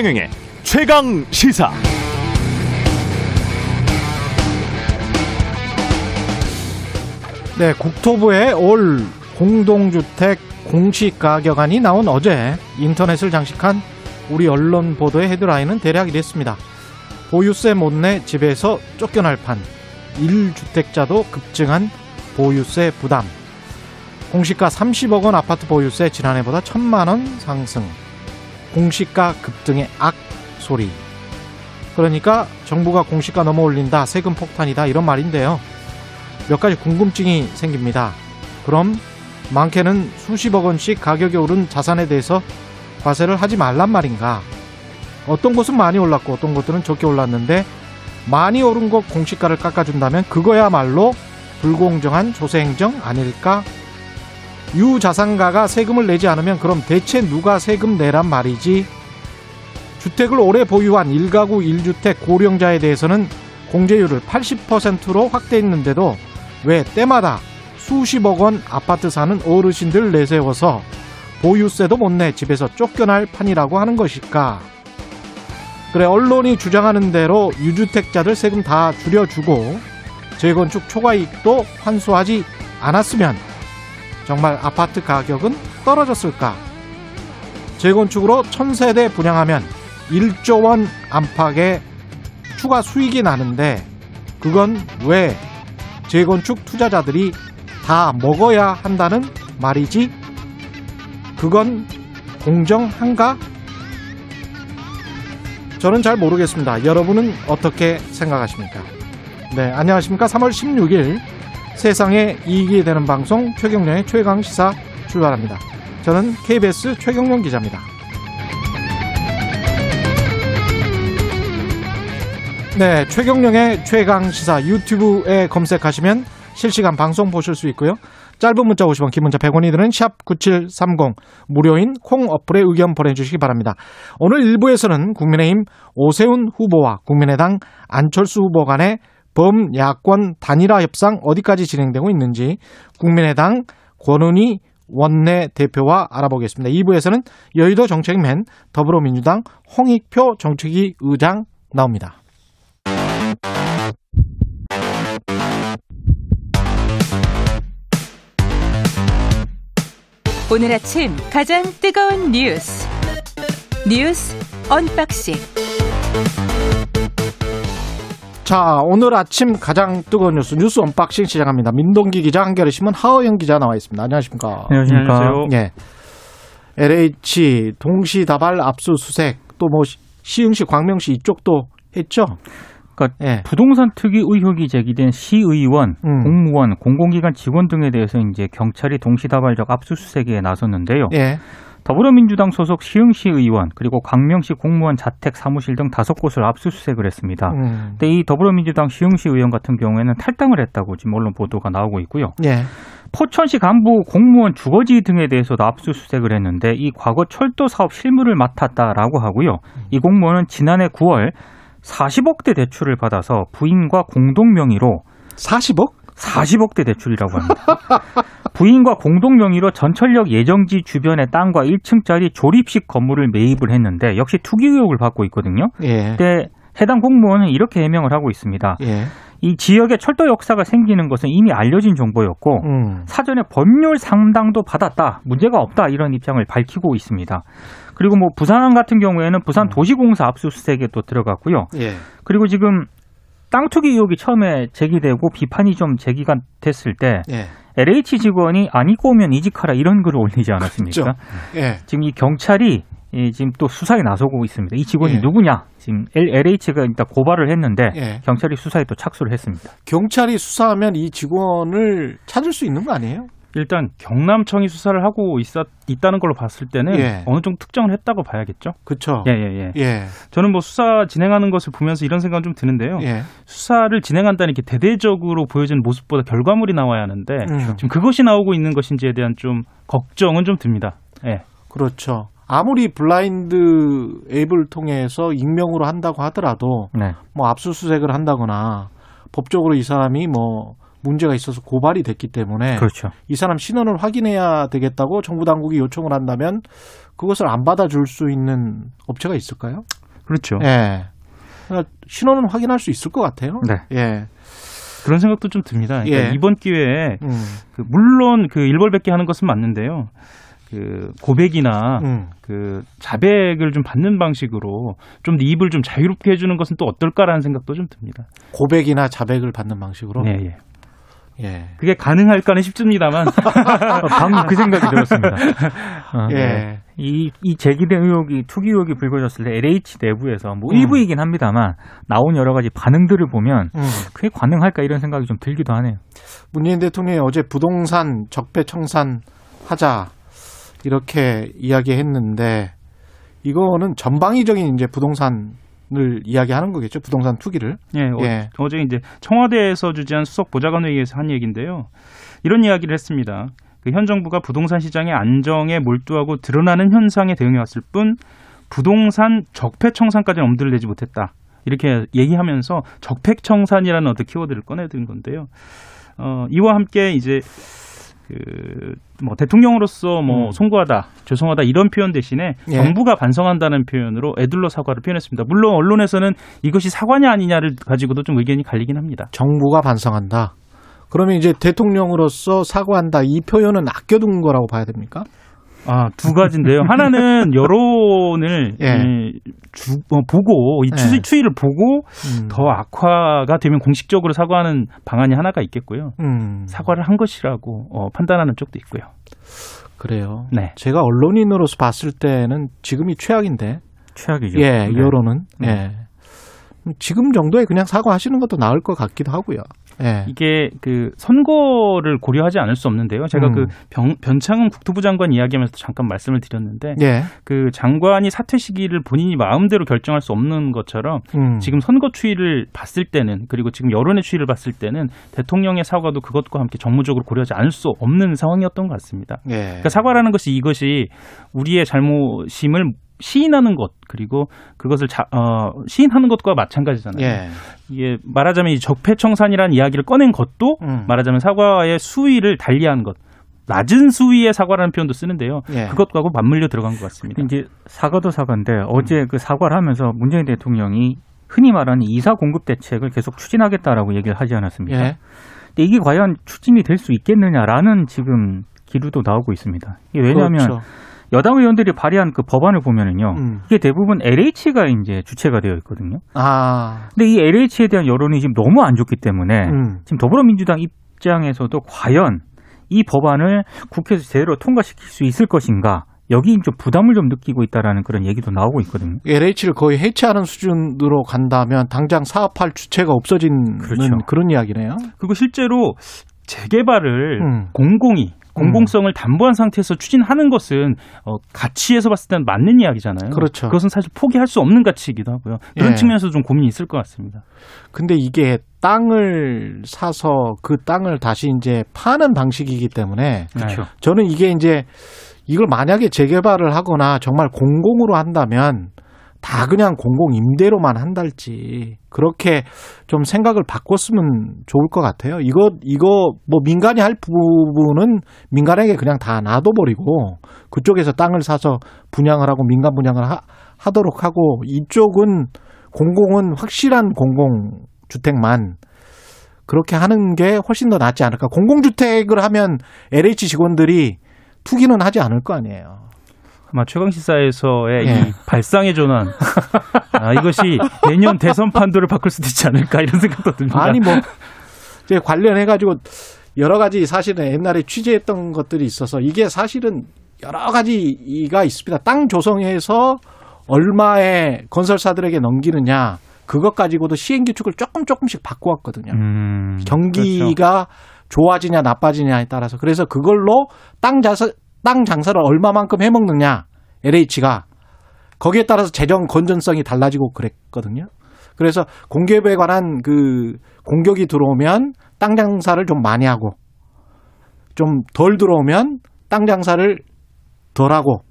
최경영의 최강 시사. 네, 국토부의 올 공동주택 공시 가격안이 나온 어제 인터넷을 장식한 우리 언론 보도의 헤드라인은 대략 이랬습니다. 보유세 못 내 집에서 쫓겨날 판. 1주택자도 급증한 보유세 부담. 공시가 30억 원 아파트 보유세 지난해보다 1천만 원 상승. 공시가 급등의 악 소리. 그러니까 정부가 공시가 넘어 올린다, 세금 폭탄이다 이런 말인데요. 몇 가지 궁금증이 생깁니다. 그럼 많게는 수십억 원씩 가격이 오른 자산에 대해서 과세를 하지 말란 말인가? 어떤 곳은 많이 올랐고 어떤 곳들은 적게 올랐는데 많이 오른 것 공시가를 깎아준다면 그거야말로 불공정한 조세 행정 아닐까? 유자산가가 세금을 내지 않으면 그럼 대체 누가 세금 내란 말이지? 주택을 오래 보유한 1가구 1주택 고령자에 대해서는 공제율을 80%로 확대했는데도 왜 때마다 수십억 원 아파트 사는 어르신들 내세워서 보유세도 못 내 집에서 쫓겨날 판이라고 하는 것일까? 그래 언론이 주장하는 대로 유주택자들 세금 다 줄여주고 재건축 초과이익도 환수하지 않았으면 정말 아파트 가격은 떨어졌을까? 재건축으로 천세대 분양하면 1조 원 안팎의 추가 수익이 나는데 그건 왜 재건축 투자자들이 다 먹어야 한다는 말이지? 그건 공정한가? 저는 잘 모르겠습니다. 여러분은 어떻게 생각하십니까? 네, 안녕하십니까. 3월 16일 세상에 이익이 되는 방송 최경련의 최강 시사 출발합니다. 저는 KBS 최경련 기자입니다. 네, 최경령의 최강 시사 유튜브에 검색하시면 실시간 방송 보실 수 있고요. 짧은 문자 50원, 긴 문자 100원이 드는 샵 9730 무료인 콩 어플에 의견 보내주시기 바랍니다. 오늘 1부에서는 국민의힘 오세훈 후보와 국민의당 안철수 후보 간의 범야권 단일화 협상 어디까지 진행되고 있는지 국민의당 권은희 원내 대표와 알아보겠습니다. 2부에서는 여의도 정책맨 더불어민주당 홍익표 정책위 의장 나옵니다. 오늘 아침 가장 뜨거운 뉴스 뉴스 unboxing 자, 오늘 아침 가장 뜨거운 뉴스 뉴스 unboxing 시작합니다. 민동기 기자, 한겨레 신문 하어영 기자 나와 있습니다. 안녕하십니까? 안녕하십니까? 예. LH 동시다발 압수수색 또 뭐 시흥시, 광명시 이쪽도 했죠? 그러니까 예. 부동산 투기 의혹이 제기된 시의원, 음. 공무원, 공공기관 직원 등에 대해서 이제 경찰이 동시다발적 압수수색에 나섰는데요. 예. 더불어민주당 소속 시흥시 의원 그리고 광명시 공무원 자택 사무실 등 다섯 곳을 압수수색을 했습니다. 음. 근데 이 더불어민주당 시흥시 의원 같은 경우에는 탈당을 했다고 지금 언론 보도가 나오고 있고요. 예. 포천시 간부 공무원 주거지 등에 대해서도 압수수색을 했는데 이 과거 철도 사업 실무를 맡았다라고 하고요. 이 공무원은 지난해 9월 40억대 대출을 받아서 부인과 공동 명의로 40억? 40억대 대출이라고 합니다. 부인과 공동 명의로 전철역 예정지 주변의 땅과 1층짜리 조립식 건물을 매입을 했는데 역시 투기 의혹을 받고 있거든요. 예. 근데 해당 공무원은 이렇게 해명을 하고 있습니다. 예. 이 지역에 철도 역사가 생기는 것은 이미 알려진 정보였고 음. 사전에 법률 상담도 받았다. 문제가 없다. 이런 입장을 밝히고 있습니다. 그리고 뭐 부산 같은 경우에는 부산 도시공사 압수수색에 또 들어갔고요. 예. 그리고 지금 땅 투기 의혹이 처음에 제기되고 비판이 좀 제기가 됐을 때 예. LH 직원이 안 입고 오면 이직하라 이런 글을 올리지 않았습니까? 예. 지금 이 경찰이 이 지금 또 수사에 나서고 있습니다. 이 직원이 예. 누구냐? 지금 LH가 일단 고발을 했는데 예. 경찰이 수사에 또 착수를 했습니다. 경찰이 수사하면 이 직원을 찾을 수 있는 거 아니에요? 일단 경남청이 수사를 하고 있었, 있다는 걸로 봤을 때는 예. 어느 정도 특정을 했다고 봐야겠죠. 그쵸? 예, 예, 예. 예. 저는 뭐 수사 진행하는 것을 보면서 이런 생각 좀 드는데요. 예. 수사를 진행한다는 게 대대적으로 보여지는 모습보다 결과물이 나와야 하는데 음. 지금 그것이 나오고 있는 것인지에 대한 좀 걱정은 좀 듭니다. 예. 그렇죠. 아무리 블라인드 앱을 통해서 익명으로 한다고 하더라도 네. 뭐 압수수색을 한다거나 법적으로 이 사람이 뭐 문제가 있어서 고발이 됐기 때문에 그렇죠. 이 사람 신원을 확인해야 되겠다고 정부 당국이 요청을 한다면 그것을 안 받아줄 수 있는 업체가 있을까요? 그렇죠. 예. 그러니까 신원은 확인할 수 있을 것 같아요. 네. 예. 그런 생각도 좀 듭니다. 그러니까 예. 이번 기회에 음. 그 물론 그 일벌백계 하는 것은 맞는데요. 그 고백이나 음. 그 자백을 좀 받는 방식으로 좀 입을 좀 자유롭게 해주는 것은 또 어떨까라는 생각도 좀 듭니다. 고백이나 자백을 받는 방식으로. 예, 예. 예. 그게 가능할까는 싶습니다만 어, 방금 그 생각이 들었습니다. 어, 예. 네. 이, 이 제기된 의혹이, 투기 의혹이 불거졌을 때 LH 내부에서 뭐 음. 일부이긴 합니다만 나온 여러 가지 반응들을 보면 음. 그게 가능할까 이런 생각이 좀 들기도 하네요. 문재인 대통령이 어제 부동산 적폐 청산 하자 이렇게 이야기했는데 이거는 전방위적인 이제 부동산 을 이야기하는 거겠죠. 부동산 투기를. 예, 어, 예. 어제 이제 청와대에서 주재한 수석 보좌관 회의에서 한 얘기인데요. 이런 이야기를 했습니다. 그 현 정부가 부동산 시장의 안정에 몰두하고 드러나는 현상에 대응해 왔을 뿐 부동산 적폐 청산까지는 엄두를 내지 못했다. 이렇게 얘기하면서 적폐 청산이라는 어떤 키워드를 꺼내드린 건데요. 어, 이와 함께 이제 그 뭐 대통령으로서 뭐 음. 송구하다, 죄송하다 이런 표현 대신에 예. 정부가 반성한다는 표현으로 애둘러 사과를 표현했습니다. 물론 언론에서는 이것이 사과냐 아니냐를 가지고도 좀 의견이 갈리긴 합니다. 정부가 반성한다. 그러면 이제 대통령으로서 사과한다. 이 표현은 아껴둔 거라고 봐야 됩니까? 아, 두 가지인데요. 하나는 여론을 예. 예, 주, 어, 보고 이 추이, 예. 추이를 보고 음. 더 악화가 되면 공식적으로 사과하는 방안이 하나가 있겠고요. 음. 사과를 한 것이라고 어, 판단하는 쪽도 있고요. 그래요. 네. 제가 언론인으로서 봤을 때는 지금이 최악인데. 최악이죠. 예, 네. 여론은. 음. 예. 지금 정도에 그냥 사과하시는 것도 나을 것 같기도 하고요. 예. 이게 그 선거를 고려하지 않을 수 없는데요. 제가 음. 그 변, 변창흠 국토부 장관 이야기하면서 잠깐 말씀을 드렸는데 예. 그 장관이 사퇴 시기를 본인이 마음대로 결정할 수 없는 것처럼 음. 지금 선거 추이를 봤을 때는 그리고 지금 여론의 추이를 봤을 때는 대통령의 사과도 그것과 함께 정무적으로 고려하지 않을 수 없는 상황이었던 것 같습니다. 예. 그러니까 사과라는 것이 이것이 우리의 잘못임을 시인하는 것 그리고 그것을 자, 어, 시인하는 것과 마찬가지잖아요. 예. 이게 말하자면 이 적폐청산이라는 이야기를 꺼낸 것도 음. 말하자면 사과의 수위를 달리한 것. 낮은 수위의 사과라는 표현도 쓰는데요. 예. 그것과도 맞물려 들어간 것 같습니다. 이제 사과도 사과인데 어제 그 사과를 하면서 문재인 대통령이 흔히 말하는 이사 공급 대책을 계속 추진하겠다라고 얘기를 하지 않았습니까? 예. 근데 이게 과연 추진이 될 수 있겠느냐라는 지금 기류도 나오고 있습니다. 이게 왜냐하면 그렇죠. 여당 의원들이 발의한 그 법안을 보면은요. 음. 이게 대부분 LH가 이제 주체가 되어 있거든요. 아. 근데 이 LH에 대한 여론이 지금 너무 안 좋기 때문에 음. 지금 더불어민주당 입장에서도 과연 이 법안을 국회에서 제대로 통과시킬 수 있을 것인가 여기 좀 부담을 좀 느끼고 있다라는 그런 얘기도 나오고 있거든요. LH를 거의 해체하는 수준으로 간다면 당장 사업할 주체가 없어지는 그렇죠. 그런 이야기네요. 그리고 실제로 재개발을 음. 공공이 공공성을 담보한 상태에서 추진하는 것은 어, 가치에서 봤을 때는 맞는 이야기잖아요. 그렇죠. 것은 사실 포기할 수 없는 가치이기도 하고요. 그런 예. 측면에서 좀 고민이 있을 것 같습니다. 근데 이게 땅을 사서 그 땅을 다시 이제 파는 방식이기 때문에 그렇죠. 저는 이게 이제 이걸 만약에 재개발을 하거나 정말 공공으로 한다면 다 그냥 공공 임대로만 한달지 그렇게 좀 생각을 바꿨으면 좋을 것 같아요. 이거 이거 뭐 민간이 할 부분은 민간에게 그냥 다 놔둬버리고 그쪽에서 땅을 사서 분양을 하고 민간 분양을 하, 하도록 하고 이쪽은 공공은 확실한 공공 주택만 그렇게 하는 게 훨씬 더 낫지 않을까. 공공주택을 하면 LH 직원들이 투기는 하지 않을 거 아니에요. 아마 최강시사에서의 예. 이 발상의 전환 아, 이것이 내년 대선 판도를 바꿀 수도 있지 않을까 이런 생각도 듭니다. 아니 뭐 이제 관련해 가지고 여러 가지 사실은 옛날에 취재했던 것들이 있어서 이게 사실은 여러 가지가 있습니다. 땅 조성해서 얼마에 건설사들에게 넘기느냐 그것 가지고도 시행 규칙을 조금 조금씩 바꿔왔거든요. 음, 경기가 좋아지냐 나빠지냐에 따라서 그래서 그걸로 땅 자사 땅 장사를 얼마만큼 해먹느냐 LH가 거기에 따라서 재정 건전성이 달라지고 그랬거든요. 그래서 공기업에 관한 그 공격이 들어오면 땅 장사를 좀 많이 하고 좀 덜 들어오면 땅 장사를 덜 하고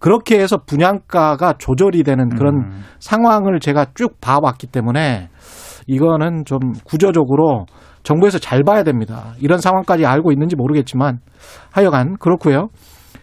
그렇게 해서 분양가가 조절이 되는 그런 음. 상황을 제가 쭉 봐왔기 때문에 이거는 좀 구조적으로 정부에서 잘 봐야 됩니다. 이런 상황까지 알고 있는지 모르겠지만 하여간 그렇고요.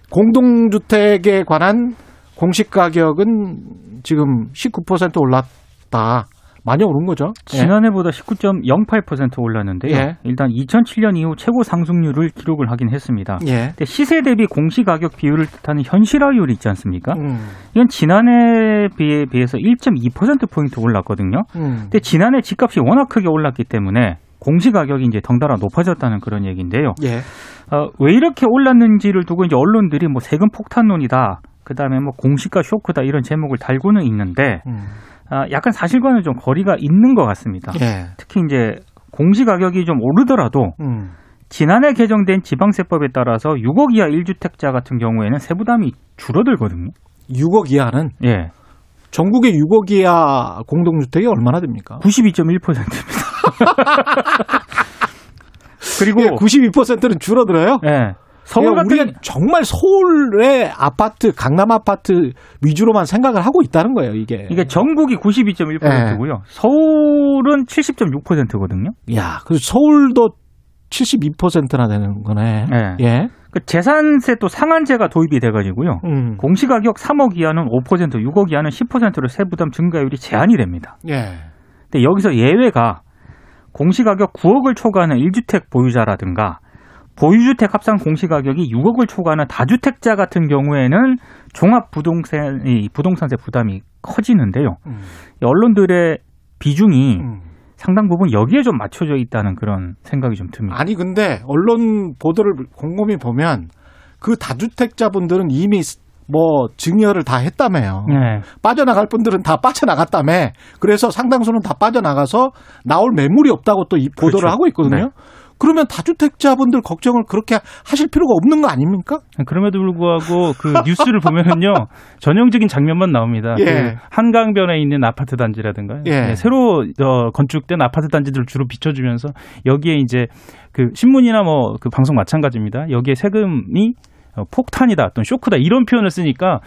공동주택에 관한 공시 가격은 지금 19% 올랐다. 많이 오른 거죠. 예. 지난해보다 19.08% 올랐는데요. 예. 일단 2007년 이후 최고 상승률을 기록을 하긴 했습니다. 예. 근데 시세 대비 공시 가격 비율을 뜻하는 현실화율이 있지 않습니까? 음, 이건 지난해 비에 비해서 1.2% 포인트 올랐거든요. 음. 근데 지난해 집값이 워낙 크게 올랐기 때문에 공시 가격이 이제 덩달아 높아졌다는 그런 얘기인데요. 예. 어, 왜 이렇게 올랐는지를 두고 이제 언론들이 뭐 세금 폭탄론이다. 그다음에 뭐 공시가 쇼크다 이런 제목을 달고는 있는데 음. 아, 약간 사실과는 좀 거리가 있는 것 같습니다. 예. 특히 이제 공시 가격이 좀 오르더라도 음. 지난해 개정된 지방세법에 따라서 6억 이하 1주택자 같은 경우에는 세부담이 줄어들거든요. 6억 이하는 예. 전국의 6억 이하 공동주택이 얼마나 됩니까? 92.1%입니다. 그리고 예, 92%는 줄어들어요. 예. 서울 그러니까 같은 우리가 정말 서울의 아파트, 강남 아파트 위주로만 생각을 하고 있다는 거예요, 이게. 이게 전국이 92.1%고요. 서울은 70.6%거든요. 야, 그 서울도 72%나 되는 거네. 예. 예. 그 재산세 또 상한제가 도입이 돼가지고요. 음. 공시가격 3억 이하는 5%, 6억 이하는 10%로 세부담 증가율이 제한이 됩니다. 예. 근데 여기서 예외가 공시가격 9억을 초과하는 1주택 보유자라든가 보유주택 합산 공시가격이 6억을 초과하는 다주택자 같은 경우에는 종합부동산 이 부동산세 부담이 커지는데요. 음. 이 언론들의 비중이 음. 상당 부분 여기에 좀 맞춰져 있다는 그런 생각이 좀 듭니다. 아니 근데 언론 보도를 곰곰이 보면 그 다주택자분들은 이미 뭐 증여를 다 했다며요. 네. 빠져나갈 분들은 다 빠져나갔다며. 그래서 상당수는 다 빠져나가서 나올 매물이 없다고 또이 보도를 그렇죠. 하고 있거든요. 네. 그러면 다주택자분들 걱정을 그렇게 하실 필요가 없는 거 아닙니까? 그럼에도 불구하고 그 뉴스를 보면은요 전형적인 장면만 나옵니다. 예. 그 한강변에 있는 아파트 단지라든가 예. 네, 새로 어, 건축된 아파트 단지들을 주로 비춰주면서 여기에 이제 그 신문이나 뭐 그 방송 마찬가지입니다. 여기에 세금이 어, 폭탄이다, 어떤 쇼크다 이런 표현을 쓰니까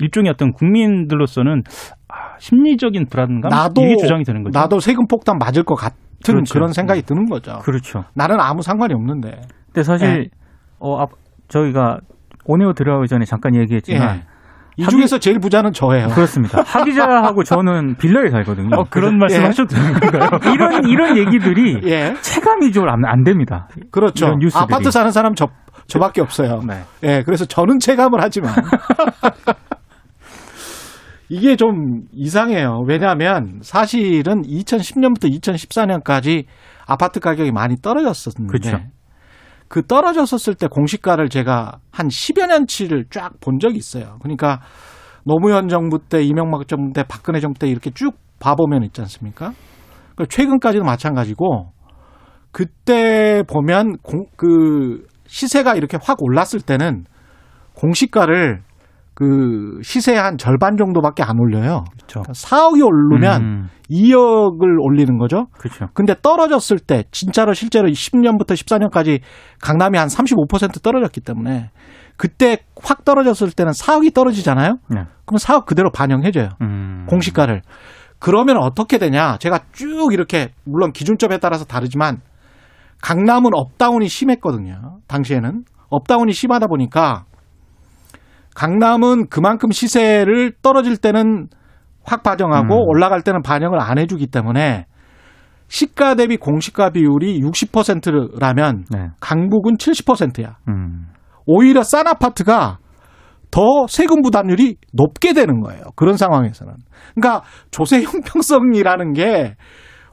일종의 어떤 국민들로서는 아, 심리적인 불안감 나도 이게 주장이 되는 거죠. 나도 세금 폭탄 맞을 것 같은 그렇죠. 그런 생각이 드는 거죠. 그렇죠. 나는 아무 상관이 없는데. 근데 사실 네. 어 앞, 저희가 온에어 들어가기 전에 잠깐 얘기했지만 예. 이 중에서 제일 부자는 저예요. 그렇습니다. 하 기자하고 저는 빌라에 살거든요. 어, 그런 말씀 예. 하셔도 되는 건가요? 이런 이런 얘기들이 예. 체감이 좀안 됩니다. 그렇죠. 아파트 사는 사람 저, 저밖에 없어요. 네. 예, 그래서 저는 체감을 하지만. 이게 좀 이상해요. 왜냐하면 사실은 2010년부터 2014년까지 아파트 가격이 많이 떨어졌었는데 그렇죠. 그 떨어졌었을 때 공시가를 제가 한 10여 년치를 쫙 본 적이 있어요. 그러니까 노무현 정부 때, 이명박 정부 때, 박근혜 정부 때 이렇게 쭉 봐보면 있지 않습니까? 그 최근까지도 마찬가지고 그때 보면 공, 그 시세가 이렇게 확 올랐을 때는 공시가를 그 시세 한 절반 정도밖에 안 올려요. 그렇죠. 4억이 오르면 음, 2억을 올리는 거죠. 그렇죠. 근데 떨어졌을 때 진짜로 실제로 10년부터 14년까지 강남이 한 35% 떨어졌기 때문에 그때 확 떨어졌을 때는 4억이 떨어지잖아요. 네. 그럼 4억 그대로 반영해줘요. 음. 공시가를. 그러면 어떻게 되냐? 제가 쭉 이렇게 물론 기준점에 따라서 다르지만 강남은 up down이 심했거든요. 당시에는 up down이 심하다 보니까 강남은 그만큼 시세를 떨어질 때는 확 반영하고 음. 올라갈 때는 반영을 안 해주기 때문에 시가 대비 공시가 비율이 60%라면 네. 강북은 70%야. 음. 오히려 싼 아파트가 더 세금 부담률이 높게 되는 거예요. 그런 상황에서는. 그러니까 조세 형평성이라는 게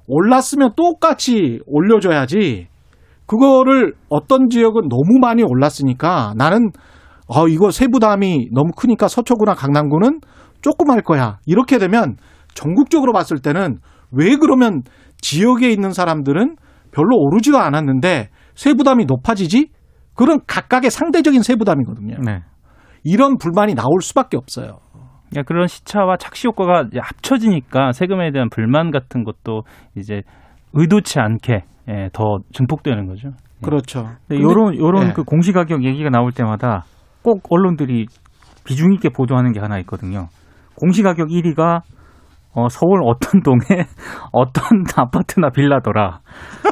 올랐으면 똑같이 올려줘야지 그거를 어떤 지역은 너무 많이 올랐으니까 나는 어 이거 세부담이 너무 크니까 서초구나 강남구는 조금 할 거야. 이렇게 되면 전국적으로 봤을 때는 왜 그러면 지역에 있는 사람들은 별로 오르지도 않았는데 세부담이 높아지지? 그런 각각의 상대적인 세부담이거든요. 네. 이런 불만이 나올 수밖에 없어요. 그러니까 그런 시차와 착시 효과가 합쳐지니까 세금에 대한 불만 같은 것도 이제 의도치 않게 예, 더 증폭되는 거죠. 그렇죠. 네, 근데- 요런 요런 예. 그 공시 가격 얘기가 나올 때마다 꼭 언론들이 비중 있게 보도하는 게 하나 있거든요. 공시 가격 1위가 어, 서울 어떤 동에 어떤 아파트나 빌라더라.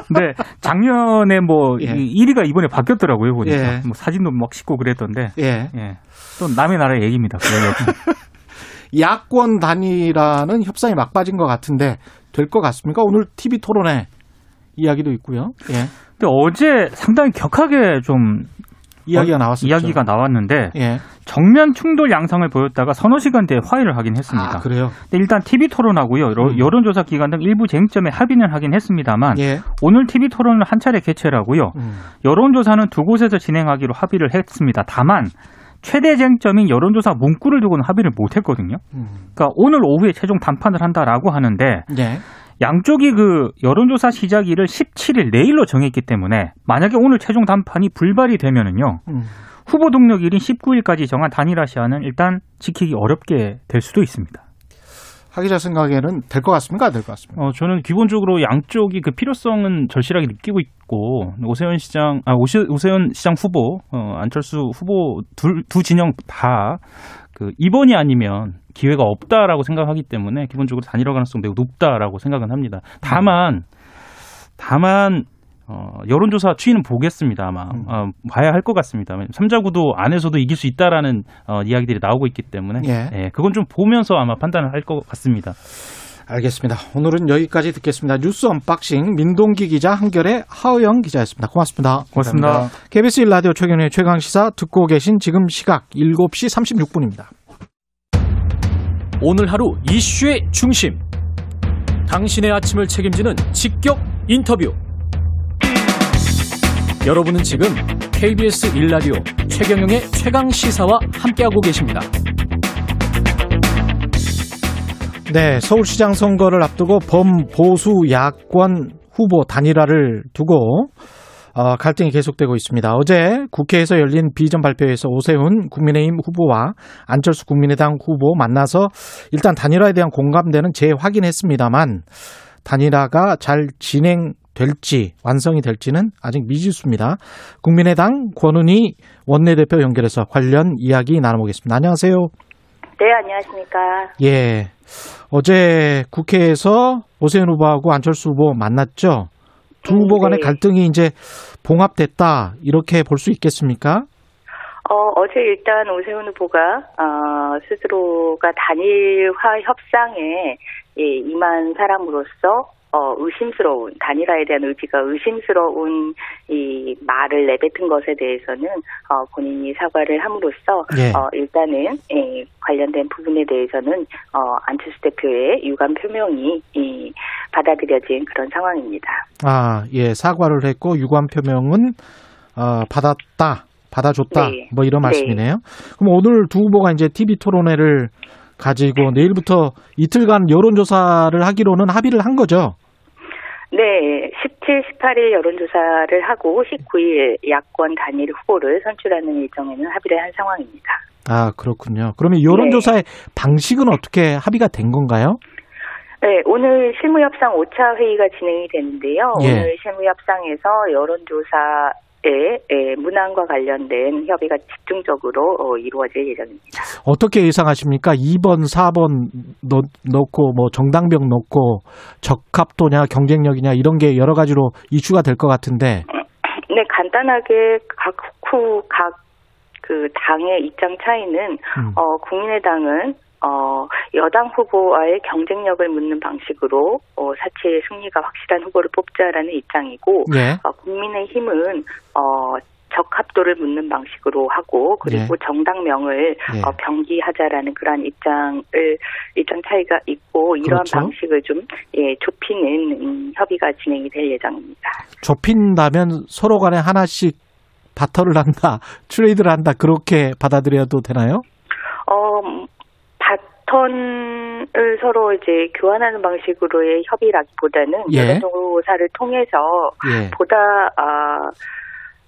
근데 작년에 뭐 예. 1위가 이번에 바뀌었더라고요 보니까 예. 뭐 사진도 막 싣고 그랬던데. 예. 예. 또 남의 나라 얘기입니다. 그거 역시. 야권 단일화는 협상이 막빠진 것 같은데 될 것 같습니까? 오늘 TV 토론회 이야기도 있고요. 예. 근데 어제 상당히 격하게 좀 이야기가 어, 나왔었죠. 이야기가 나왔는데 예. 정면 충돌 양상을 보였다가 서너 시간대에 화해를 하긴 했습니다. 아, 그래요? 근데 일단 TV 토론하고요. 음. 여론조사 기관 등 일부 쟁점에 합의는 하긴 했습니다만 예. 오늘 TV 토론을 한 차례 개최를 하고요. 음. 여론조사는 두 곳에서 진행하기로 합의를 했습니다. 다만 최대 쟁점인 여론조사 문구를 두고는 합의를 못 했거든요. 음. 그러니까 오늘 오후에 최종 담판을 한다라고 하는데 예. 양쪽이 그 여론조사 시작일을 17일 내일로 정했기 때문에 만약에 오늘 최종 담판이 불발이 되면은요 음. 후보 등록일인 19일까지 정한 단일화 시한은 일단 지키기 어렵게 될 수도 있습니다. 하 기자 생각에는 될 것 같습니까? 안될것 같습니까? 어, 저는 기본적으로 양쪽이 그 필요성은 절실하게 느끼고 있고 오세훈 시장, 아 오시, 오세훈 시장 후보, 어, 안철수 후보 둘, 두 진영 다 그 이번이 아니면 기회가 없다라고 생각하기 때문에 기본적으로 단일화 가능성 매우 높다라고 생각은 합니다. 다만 다만 어, 여론조사 추이는 보겠습니다. 아마 음. 어, 봐야 할 것 같습니다. 삼자 구도 안에서도 이길 수 있다라는 어, 이야기들이 나오고 있기 때문에 예. 예, 그건 좀 보면서 아마 판단을 할 것 같습니다. 알겠습니다. 오늘은 여기까지 듣겠습니다. 뉴스 unboxing 민동기 기자 한겨레 하어영 기자였습니다. 고맙습니다. 고맙습니다. KBS 1라디오 최경영의 최강시사 듣고 계신 지금 시각 7시 36분입니다. 오늘 하루 이슈의 중심. 당신의 아침을 책임지는 직격 인터뷰. 여러분은 지금 KBS 1라디오 최경영의 최강 시사와 함께하고 계십니다. 네, 서울시장 선거를 앞두고 범보수 야권 후보 단일화를 두고 어, 갈등이 계속되고 있습니다. 어제 국회에서 열린 비전 발표에서 오세훈 국민의힘 후보와 안철수 국민의당 후보 만나서 일단 단일화에 대한 공감대는 재확인했습니다만 단일화가 잘 진행 될지 완성이 될지는 아직 미지수입니다. 국민의당 권은희 원내대표 연결해서 관련 이야기 나눠보겠습니다. 안녕하세요. 네, 안녕하십니까. 예. 어제 국회에서 오세훈 후보하고 안철수 후보 만났죠. 두 후보 간의 네. 갈등이 이제 봉합됐다. 이렇게 볼 수 있겠습니까? 어, 어제 일단 오세훈 후보가, 어, 스스로가 단일화 협상에, 예, 임한 사람으로서, 어, 의심스러운, 단일화에 대한 의지가 의심스러운 이 말을 내뱉은 것에 대해서는, 어, 본인이 사과를 함으로써, 예. 어, 일단은, 예, 관련된 부분에 대해서는, 어, 안철수 대표의 유감 표명이, 이, 받아들여진 그런 상황입니다. 아, 예. 사과를 했고 유감 표명은 어, 받았다. 받아줬다. 네. 뭐 이런 네. 말씀이네요. 그럼 오늘 두 후보가 이제 TV 토론회를 가지고 내일부터 이틀간 여론조사를 하기로는 합의를 한 거죠. 네, 17, 18일 여론조사를 하고 19일 야권 단일 후보를 선출하는 일정에는 합의를 한 상황입니다. 아, 그렇군요. 그러면 여론조사의 방식은 어떻게 합의가 된 건가요? 네, 오늘 실무협상 5차 회의가 진행이 되는데요. 예. 오늘 실무협상에서 여론조사의 예, 문항과 관련된 협의가 집중적으로 어, 이루어질 예정입니다. 어떻게 예상하십니까? 2번, 4번 넣, 넣고 뭐 정당병 넣고 적합도냐 경쟁력이냐 이런 게 여러 가지로 이슈가 될 것 같은데 네, 간단하게 각 후, 각 그 당의 입장 차이는 음. 어, 국민의당은 어, 여당 후보와의 경쟁력을 묻는 방식으로 어, 사치의 승리가 확실한 후보를 뽑자라는 입장이고 예. 어, 국민의힘은 어, 적합도를 묻는 방식으로 하고 그리고 정당명을 예. 어, 병기하자라는 그러한 입장을 입장 차이가 있고 이러한 그렇죠. 방식을 좀 예, 좁히는 음, 협의가 진행이 될 예정입니다. 좁힌다면 서로 간에 하나씩 바터를 한다, 트레이드를 한다 그렇게 받아들여도 되나요? 바턴을 서로 이제 교환하는 방식으로의 협의라기보다는 예. 여론조사를 통해서 예. 보다 아,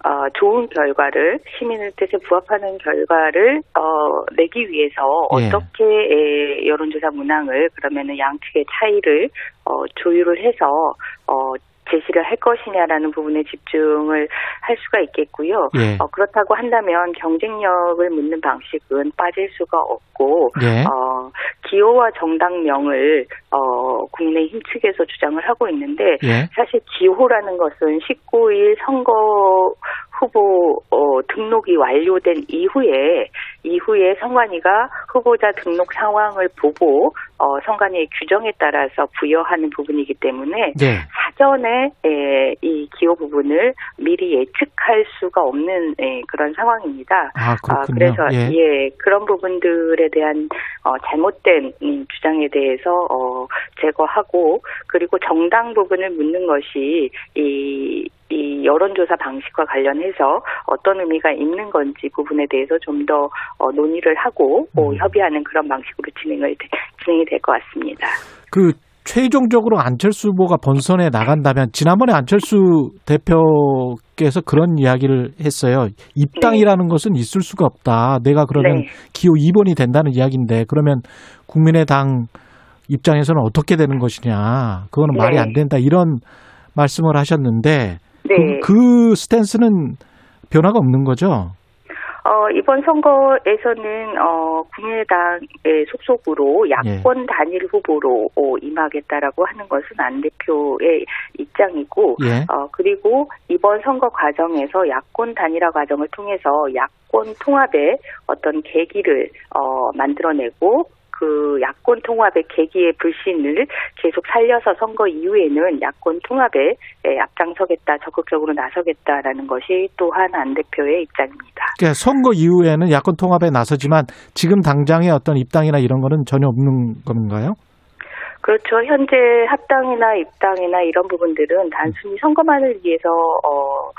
아, 좋은 결과를 시민의 뜻에 부합하는 결과를 어, 내기 위해서 예. 어떻게 에, 여론조사 문항을 그러면은 양측의 차이를 어, 조율을 해서 어, 제시를 할 것이냐라는 부분에 집중을 할 수가 있겠고요. 예. 어, 그렇다고 한다면 경쟁력을 묻는 방식은 빠질 수가 없고 예. 어, 어, 기호와 정당명을 어, 국민의힘 측에서 주장을 하고 있는데 예. 사실 기호라는 것은 19일 선거 후보 어, 등록이 완료된 이후에 이후에 선관위가 후보자 등록 상황을 보고 어, 선관위의 규정에 따라서 부여하는 부분이기 때문에 예. 사전에 에, 이 기호 부분을 미리 예측할 수가 없는 에, 그런 상황입니다. 아, 그렇군요. 그래서 예. 예. 그런 부분들에 대한 어, 잘못된 음, 주장에 대해서 어, 제거하고 그리고 정당 부분을 묻는 것이 이, 이 여론조사 방식과 관련해서 어떤 의미가 있는 건지 부분에 대해서 좀더 어, 논의를 하고 어, 음. 협의하는 그런 방식으로 진행을 되- 진행이 될 것 같습니다. 그 최종적으로 안철수 후보가 본선에 나간다면 지난번에 안철수 대표께서 그런 이야기를 했어요. 입당이라는 것은 있을 수가 없다. 내가 그러면 네. 기호 2번이 된다는 이야기인데 그러면 국민의당 입장에서는 어떻게 되는 것이냐. 그거는 네. 말이 안 된다. 이런 말씀을 하셨는데 네. 그, 그 스탠스는 변화가 없는 거죠. 어, 이번 선거에서는, 어, 국민의당의 속속으로 야권 단일 후보로 어, 임하겠다라고 하는 것은 안 대표의 입장이고, 예. 어, 그리고 이번 선거 과정에서 야권 단일화 과정을 통해서 야권 통합의 어떤 계기를, 어, 만들어내고, 그 야권 통합의 계기의 불신을 계속 살려서 선거 이후에는 야권 통합에 에, 앞장서겠다, 적극적으로 나서겠다라는 것이 또한 안 대표의 입장입니다. 그러니까 선거 이후에는 야권 통합에 나서지만 지금 당장의 어떤 입당이나 이런 거는 전혀 없는 건가요? 그렇죠. 현재 합당이나 입당이나 이런 부분들은 단순히 선거만을 위해서 어,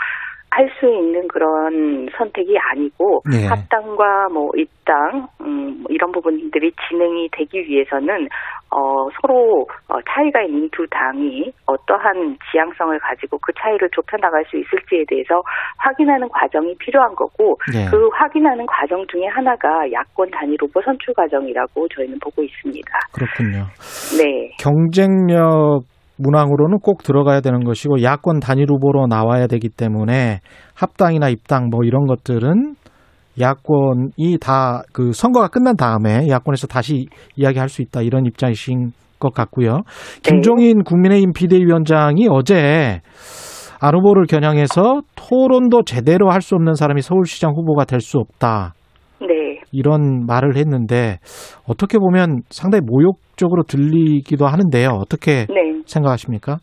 할 수 있는 그런 선택이 아니고 네. 합당과 뭐 입당 음, 뭐 이런 부분들이 진행이 되기 위해서는 어, 서로 어, 차이가 있는 두 당이 어떠한 지향성을 가지고 그 차이를 좁혀 나갈 수 있을지에 대해서 확인하는 과정이 필요한 거고 네. 그 확인하는 과정 중에 하나가 야권 단일 후보 선출 과정이라고 저희는 보고 있습니다. 그렇군요. 네. 경쟁력 문항으로는 꼭 들어가야 되는 것이고 야권 단일 후보로 나와야 되기 때문에 합당이나 입당 뭐 이런 것들은 야권이 다 그 선거가 끝난 다음에 야권에서 다시 이야기할 수 있다 이런 입장이신 것 같고요. 네. 김종인 국민의힘 비대위원장이 어제 안 후보를 겨냥해서 토론도 제대로 할 수 없는 사람이 서울시장 후보가 될 수 없다. 네. 이런 말을 했는데 어떻게 보면 상당히 모욕적으로 들리기도 하는데요. 어떻게 네. 생각하십니까?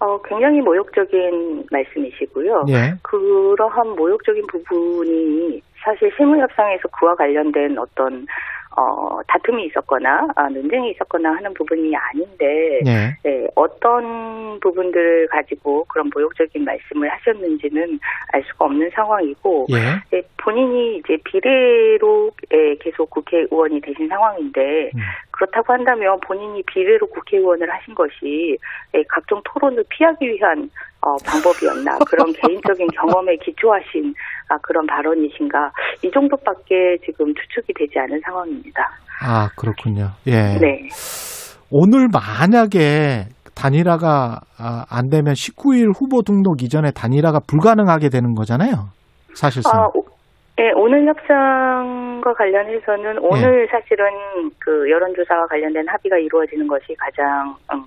어, 굉장히 모욕적인 말씀이시고요. 예. 그러한 모욕적인 부분이 사실 실무협상에서 그와 관련된 어떤 어, 다툼이 있었거나 아, 논쟁이 있었거나 하는 부분이 아닌데 예. 네, 어떤 부분들을 가지고 그런 모욕적인 말씀을 하셨는지는 알 수가 없는 상황이고 예. 네, 본인이 이제 비례로 예, 계속 국회의원이 되신 상황인데 음. 그렇다고 한다면 본인이 비례로 국회의원을 하신 것이 예, 각종 토론을 피하기 위한 어, 방법이었나 그런 개인적인 경험에 기초하신 아, 그런 발언이신가 이 정도밖에 지금 추측이 되지 않은 상황입니다. 아, 그렇군요. 예. 네. 오늘 만약에 단일화가 아, 안 되면 19일 후보 등록 이전에 단일화가 불가능하게 되는 거잖아요. 사실상. 아, 오- 네, 오늘 협상과 관련해서는 오늘 사실은 그 여론조사와 관련된 합의가 이루어지는 것이 가장 음,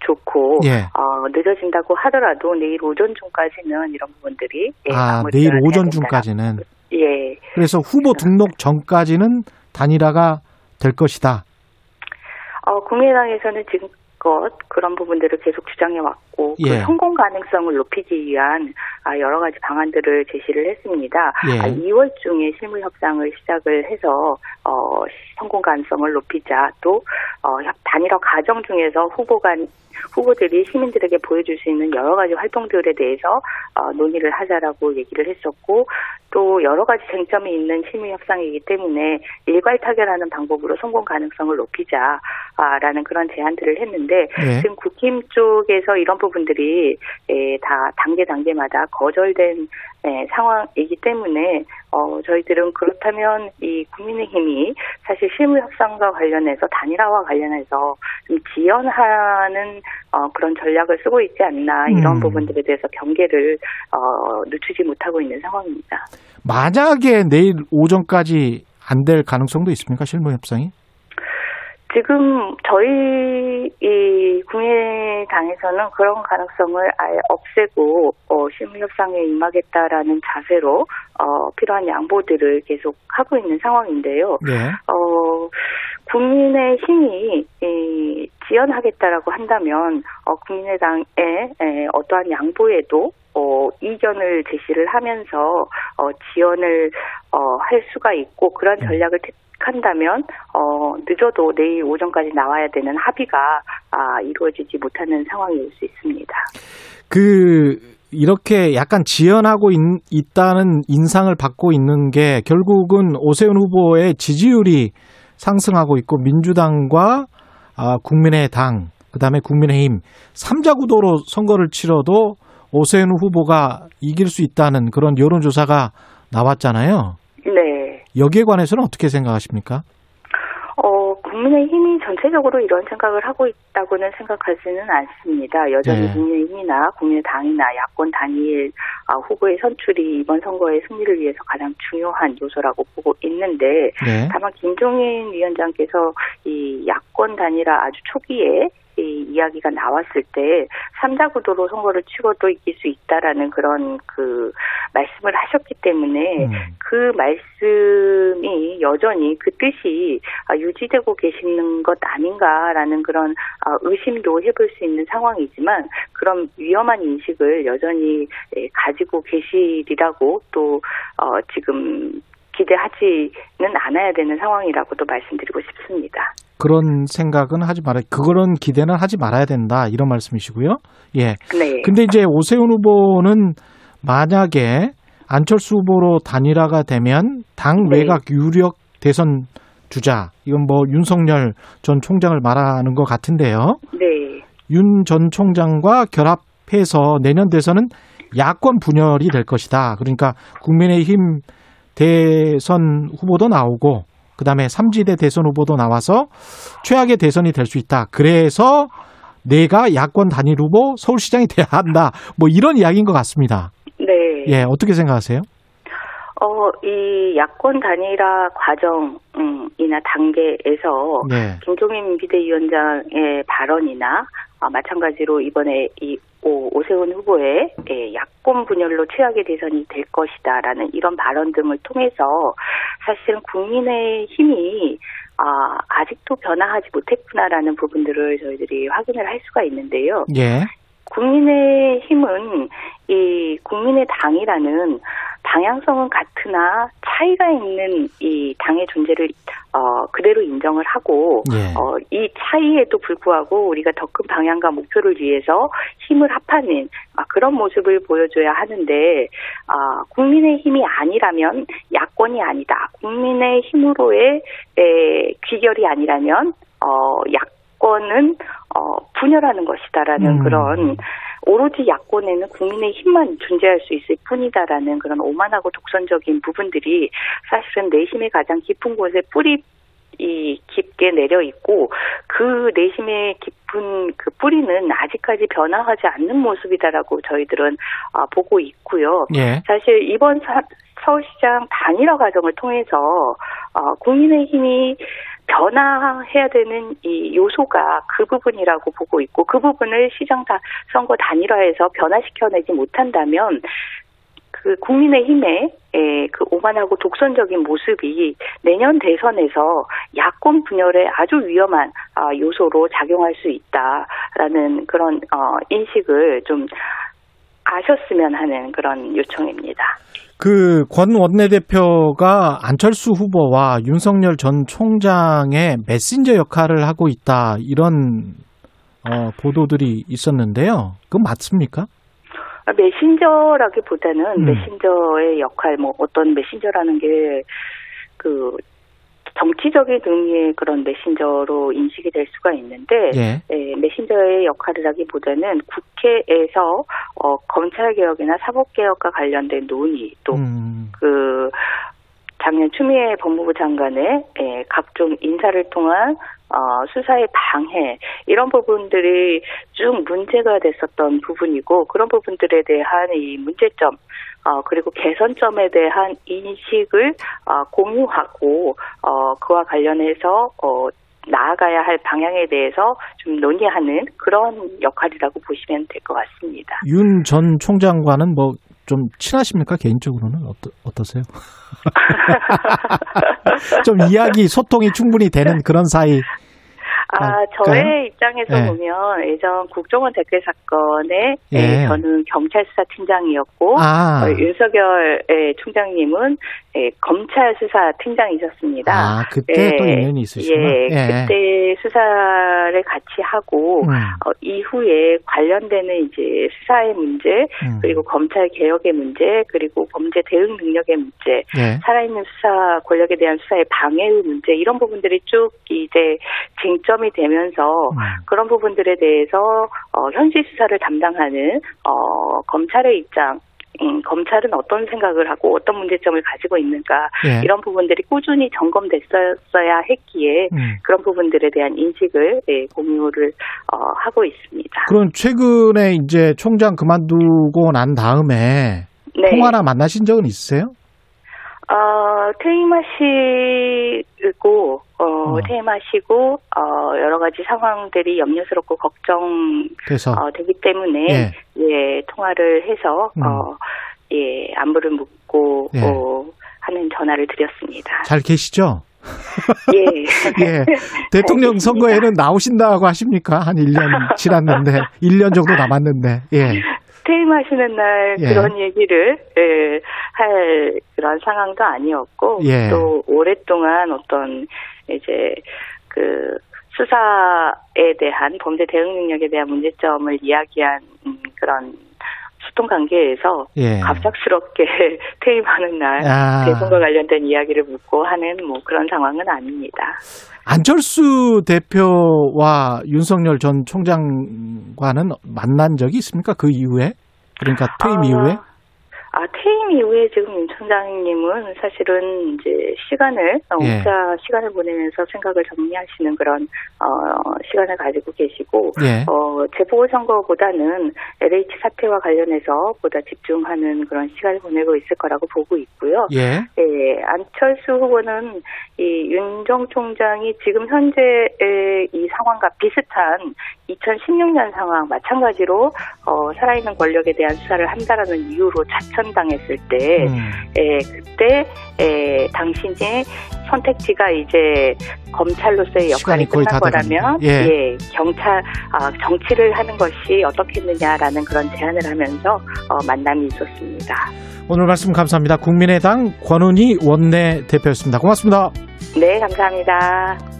좋고 예. 어, 늦어진다고 하더라도 내일 오전 중까지는 이런 부분들이 예, 아, 내일 오전. 중까지는. 예. 그래서 후보 등록 전까지는 단일화가 될 것이다. 어, 국민의당에서는 지금 껏 그런 부분들을 계속 주장해 왔고 예. 그 성공 가능성을 높이기 위한 아, 여러 가지 방안들을 제시를 했습니다. 예. 아, 2월 중에 실무 협상을 시작을 해서 어, 성공 가능성을 높이자 또 어, 협- 단일화 과정 중에서 후보 간 후보들이 시민들에게 보여줄 수 있는 여러 가지 활동들에 대해서 어, 논의를 하자라고 얘기를 했었고 또 여러 가지 쟁점이 있는 실무 협상이기 때문에 일괄 타결하는 방법으로 성공 가능성을 높이자라는 그런 제안들을 했는데 예. 지금 국힘 쪽에서 이런 부분들이 에, 다 단계 단계마다 거절된 에, 상황이기 때문에 어, 저희들은 그렇다면 이 국민의힘이 사실 실무 협상과 관련해서 단일화와 관련해서 좀 지연하는 어, 그런 전략을 쓰고 있지 않나 이런 음. 부분들에 대해서 경계를 어, 늦추지 못하고 있는 상황입니다. 만약에 내일 오전까지 안 될 가능성도 있습니까? 실무 협상이? 지금 저희 이 국민당에서는 그런 가능성을 아예 없애고 어, 실무 협상에 임하겠다라는 자세로 어, 필요한 양보들을 계속 하고 있는 상황인데요. 예. 어, 국민의 힘이 이, 지연하겠다라고 한다면 어, 국민의당의 에, 어떠한 양보에도 어, 이견을 제시를 하면서 어, 지연을 어, 할 수가 있고 그런 전략을 택 한다면 어, 늦어도 내일 오전까지 나와야 되는 합의가 아, 이루어지지 못하는 상황이 올 수 있습니다. 그 이렇게 약간 지연하고 있, 다는 인상을 받고 있는 게 결국은 오세훈 후보의 지지율이 상승하고 있고 민주당과 아, 국민의당 그다음에 국민의힘 삼자 구도로 선거를 치러도 오세훈 후보가 이길 수 있다는 그런 여론조사가 나왔잖아요. 네. 여기에 관해서는 어떻게 생각하십니까? 어, 국민의힘이 전체적으로 이런 생각을 하고 있다고는 생각하지는 않습니다. 여전히 네. 국민의힘이나 국민의당이나 야권 단일 아, 후보의 선출이 이번 선거의 승리를 위해서 가장 중요한 요소라고 보고 있는데 네. 다만 김종인 위원장께서 이 야권 단일화 아주 초기에 이 이야기가 나왔을 때 삼자 구도로 선거를 치고도 이길 수 있다라는 그런 그 말씀을 하셨기 때문에 음. 그 말씀이 여전히 그 뜻이 아, 유지되고 계시는 것 아닌가라는 그런 아, 의심도 해볼 수 있는 상황이지만 그런 위험한 인식을 여전히 예, 가지고 계시리라고 또 어, 지금 기대하지는 않아야 되는 상황이라고도 말씀드리고 싶습니다. 그런 생각은 하지 말아 그런 기대는 하지 말아야 된다 이런 말씀이시고요. 예. 네. 근데 이제 오세훈 후보는 만약에 안철수 후보로 단일화가 되면 당 네. 외곽 유력 대선 주자 이건 뭐 윤석열 전 총장을 말하는 것 같은데요. 네. 윤 전 총장과 결합해서 내년 대선은 야권 분열이 될 것이다. 그러니까 국민의힘 대선 후보도 나오고 그 다음에 삼지대 대선 후보도 나와서 최악의 대선이 될 수 있다. 그래서 내가 야권 단일 후보 서울시장이 돼야 한다. 뭐 이런 이야기인 것 같습니다. 네. 예, 어떻게 생각하세요? 어, 이 야권 단일화 과정이나 단계에서 네. 김종인 비대위원장의 발언이나 아, 마찬가지로 이번에 이 오, 오세훈 후보의 예, 야권 분열로 최악의 대선이 될 것이다라는 이런 발언 등을 통해서 사실은 국민의 힘이 아, 아직도 변화하지 못했구나라는 부분들을 저희들이 확인을 할 수가 있는데요. 예. 국민의 힘은 이 국민의 당이라는 방향성은 같으나 차이가 있는 이 당의 존재를 어 그대로 인정을 하고 예. 어이 차이에도 불구하고 우리가 더 큰 방향과 목표를 위해서 힘을 합하는 아, 그런 모습을 보여줘야 하는데 아 국민의 힘이 아니라면 야권이 아니다 국민의 힘으로의 에, 귀결이 아니라면 어 야권은 어 분열하는 것이다라는 음. 그런 오로지 야권에는 국민의 힘만 존재할 수 있을 뿐이다라는 그런 오만하고 독선적인 부분들이 사실은 내심의 가장 깊은 곳에 뿌리 이 깊게 내려 있고 그 내심의 깊은 그 뿌리는 아직까지 변화하지 않는 모습이다라고 저희들은 아, 보고 있고요. 예. 사실 이번 사- 서울시장 단일화 과정을 통해서 어, 국민의힘이 변화해야 되는 이 요소가 그 부분이라고 보고 있고 그 부분을 시장 다, 선거 단일화에서 변화시켜내지 못한다면 그 국민의힘의 에, 그 오만하고 독선적인 모습이 내년 대선에서 야권 분열에 아주 위험한 아, 요소로 작용할 수 있다라는 그런 어, 인식을 좀 아셨으면 하는 그런 요청입니다. 그 권 원내대표가 안철수 후보와 윤석열 전 총장의 메신저 역할을 하고 있다 이런 어, 보도들이 있었는데요. 그건 맞습니까? 아, 메신저라기보다는 음. 메신저의 역할, 뭐 어떤 메신저라는 게 그 정치적인 의미의 그런 메신저로 인식이 될 수가 있는데 예. 예, 메신저의 역할이라기보다는 국회에서 어, 검찰 개혁이나 사법 개혁과 관련된 논의 또 음, 그 작년 추미애 법무부 장관의 예, 각종 인사를 통한 어, 수사의 방해 이런 부분들이 쭉 문제가 됐었던 부분이고 그런 부분들에 대한 이 문제점 어, 그리고 개선점에 대한 인식을 어, 공유하고 어, 그와 관련해서 어, 나아가야 할 방향에 대해서 좀 논의하는 그런 역할이라고 보시면 될 것 같습니다. 윤 전 총장과는 뭐 좀 친하십니까 개인적으로는 어떠, 어떠세요? 좀 이야기 소통이 충분히 되는 그런 사이. 아, 아, 저의? 입장에서 네. 보면 예전 국정원 댓글 사건에 예. 예, 저는 경찰 수사 팀장이었고 아, 어, 윤석열 예, 총장님은 예, 검찰 수사 팀장이셨습니다. 아 그때 예, 또 인연이 있으시구나. 예, 그때 수사를 같이 하고 음, 어, 이후에 관련되는 이제 수사의 문제 음. 그리고 검찰 개혁의 문제 그리고 범죄 대응 능력의 문제 예. 살아있는 수사 권력에 대한 수사의 방해의 문제 이런 부분들이 쭉 이제 쟁점 이 되면서 음. 그런 부분들에 대해서 어, 현실 수사를 담당하는 어, 검찰의 입장 음, 검찰은 어떤 생각을 하고 어떤 문제점을 가지고 있는가 예. 이런 부분들이 꾸준히 점검됐어야 했기에 음. 그런 부분들에 대한 인식을 예, 공유를 어, 하고 있습니다. 그럼 최근에 이제 총장 그만두고 난 다음에 네. 통화나 만나신 적은 있으세요? 어, 퇴임하시고, 어, 어. 퇴임하시고, 어, 여러 가지 상황들이 염려스럽고 걱정되기 그래서 때문에, 예. 예. 통화를 해서, 음. 어, 예, 안부를 묻고, 예. 어, 하는 전화를 드렸습니다. 잘 계시죠? 예. 예. 대통령. 선거에는 나오신다고 하십니까? 한 1년 지났는데, 1년 정도 남았는데, 예. 퇴임하시는 날 예. 그런 얘기를 예, 할 그런 상황도 아니었고 예. 또 오랫동안 어떤 이제 그 수사에 대한 범죄 대응 능력에 대한 문제점을 이야기한 음, 그런 소통 관계에서 예. 갑작스럽게 퇴임하는 날 아. 대선과 관련된 이야기를 묻고 하는 뭐 그런 상황은 아닙니다. 안철수 대표와 윤석열 전 총장과는 만난 적이 있습니까? 그 이후에? 그러니까 퇴임 아, 이후에? 아, 퇴임 이후에 지금 윤 총장님은 사실은 이제 시간을, 어, 예. 혼자 시간을 보내면서 생각을 정리하시는 그런, 어, 시간을 가지고 계시고, 예. 어, 재보궐선거보다는 LH 사태와 관련해서 보다 집중하는 그런 시간을 보내고 있을 거라고 보고 있고요. 예. 예, 안철수 후보는 이 윤정 총장이 지금 현재의 이 상황과 비슷한 2016년 상황 마찬가지로 어, 살아있는 권력에 대한 수사를 한다라는 이유로 자천 당했을 때, 음. 예, 그때 예, 당신의 선택지가 이제 검찰로서의 역할이 끝난 다 거라면. 예. 예, 경찰 아, 정치를 하는 것이 어떻겠느냐라는 그런 제안을 하면서 어, 만남이 있었습니다. 오늘 말씀 감사합니다. 국민의당 권은희 원내 대표였습니다. 고맙습니다. 네, 감사합니다.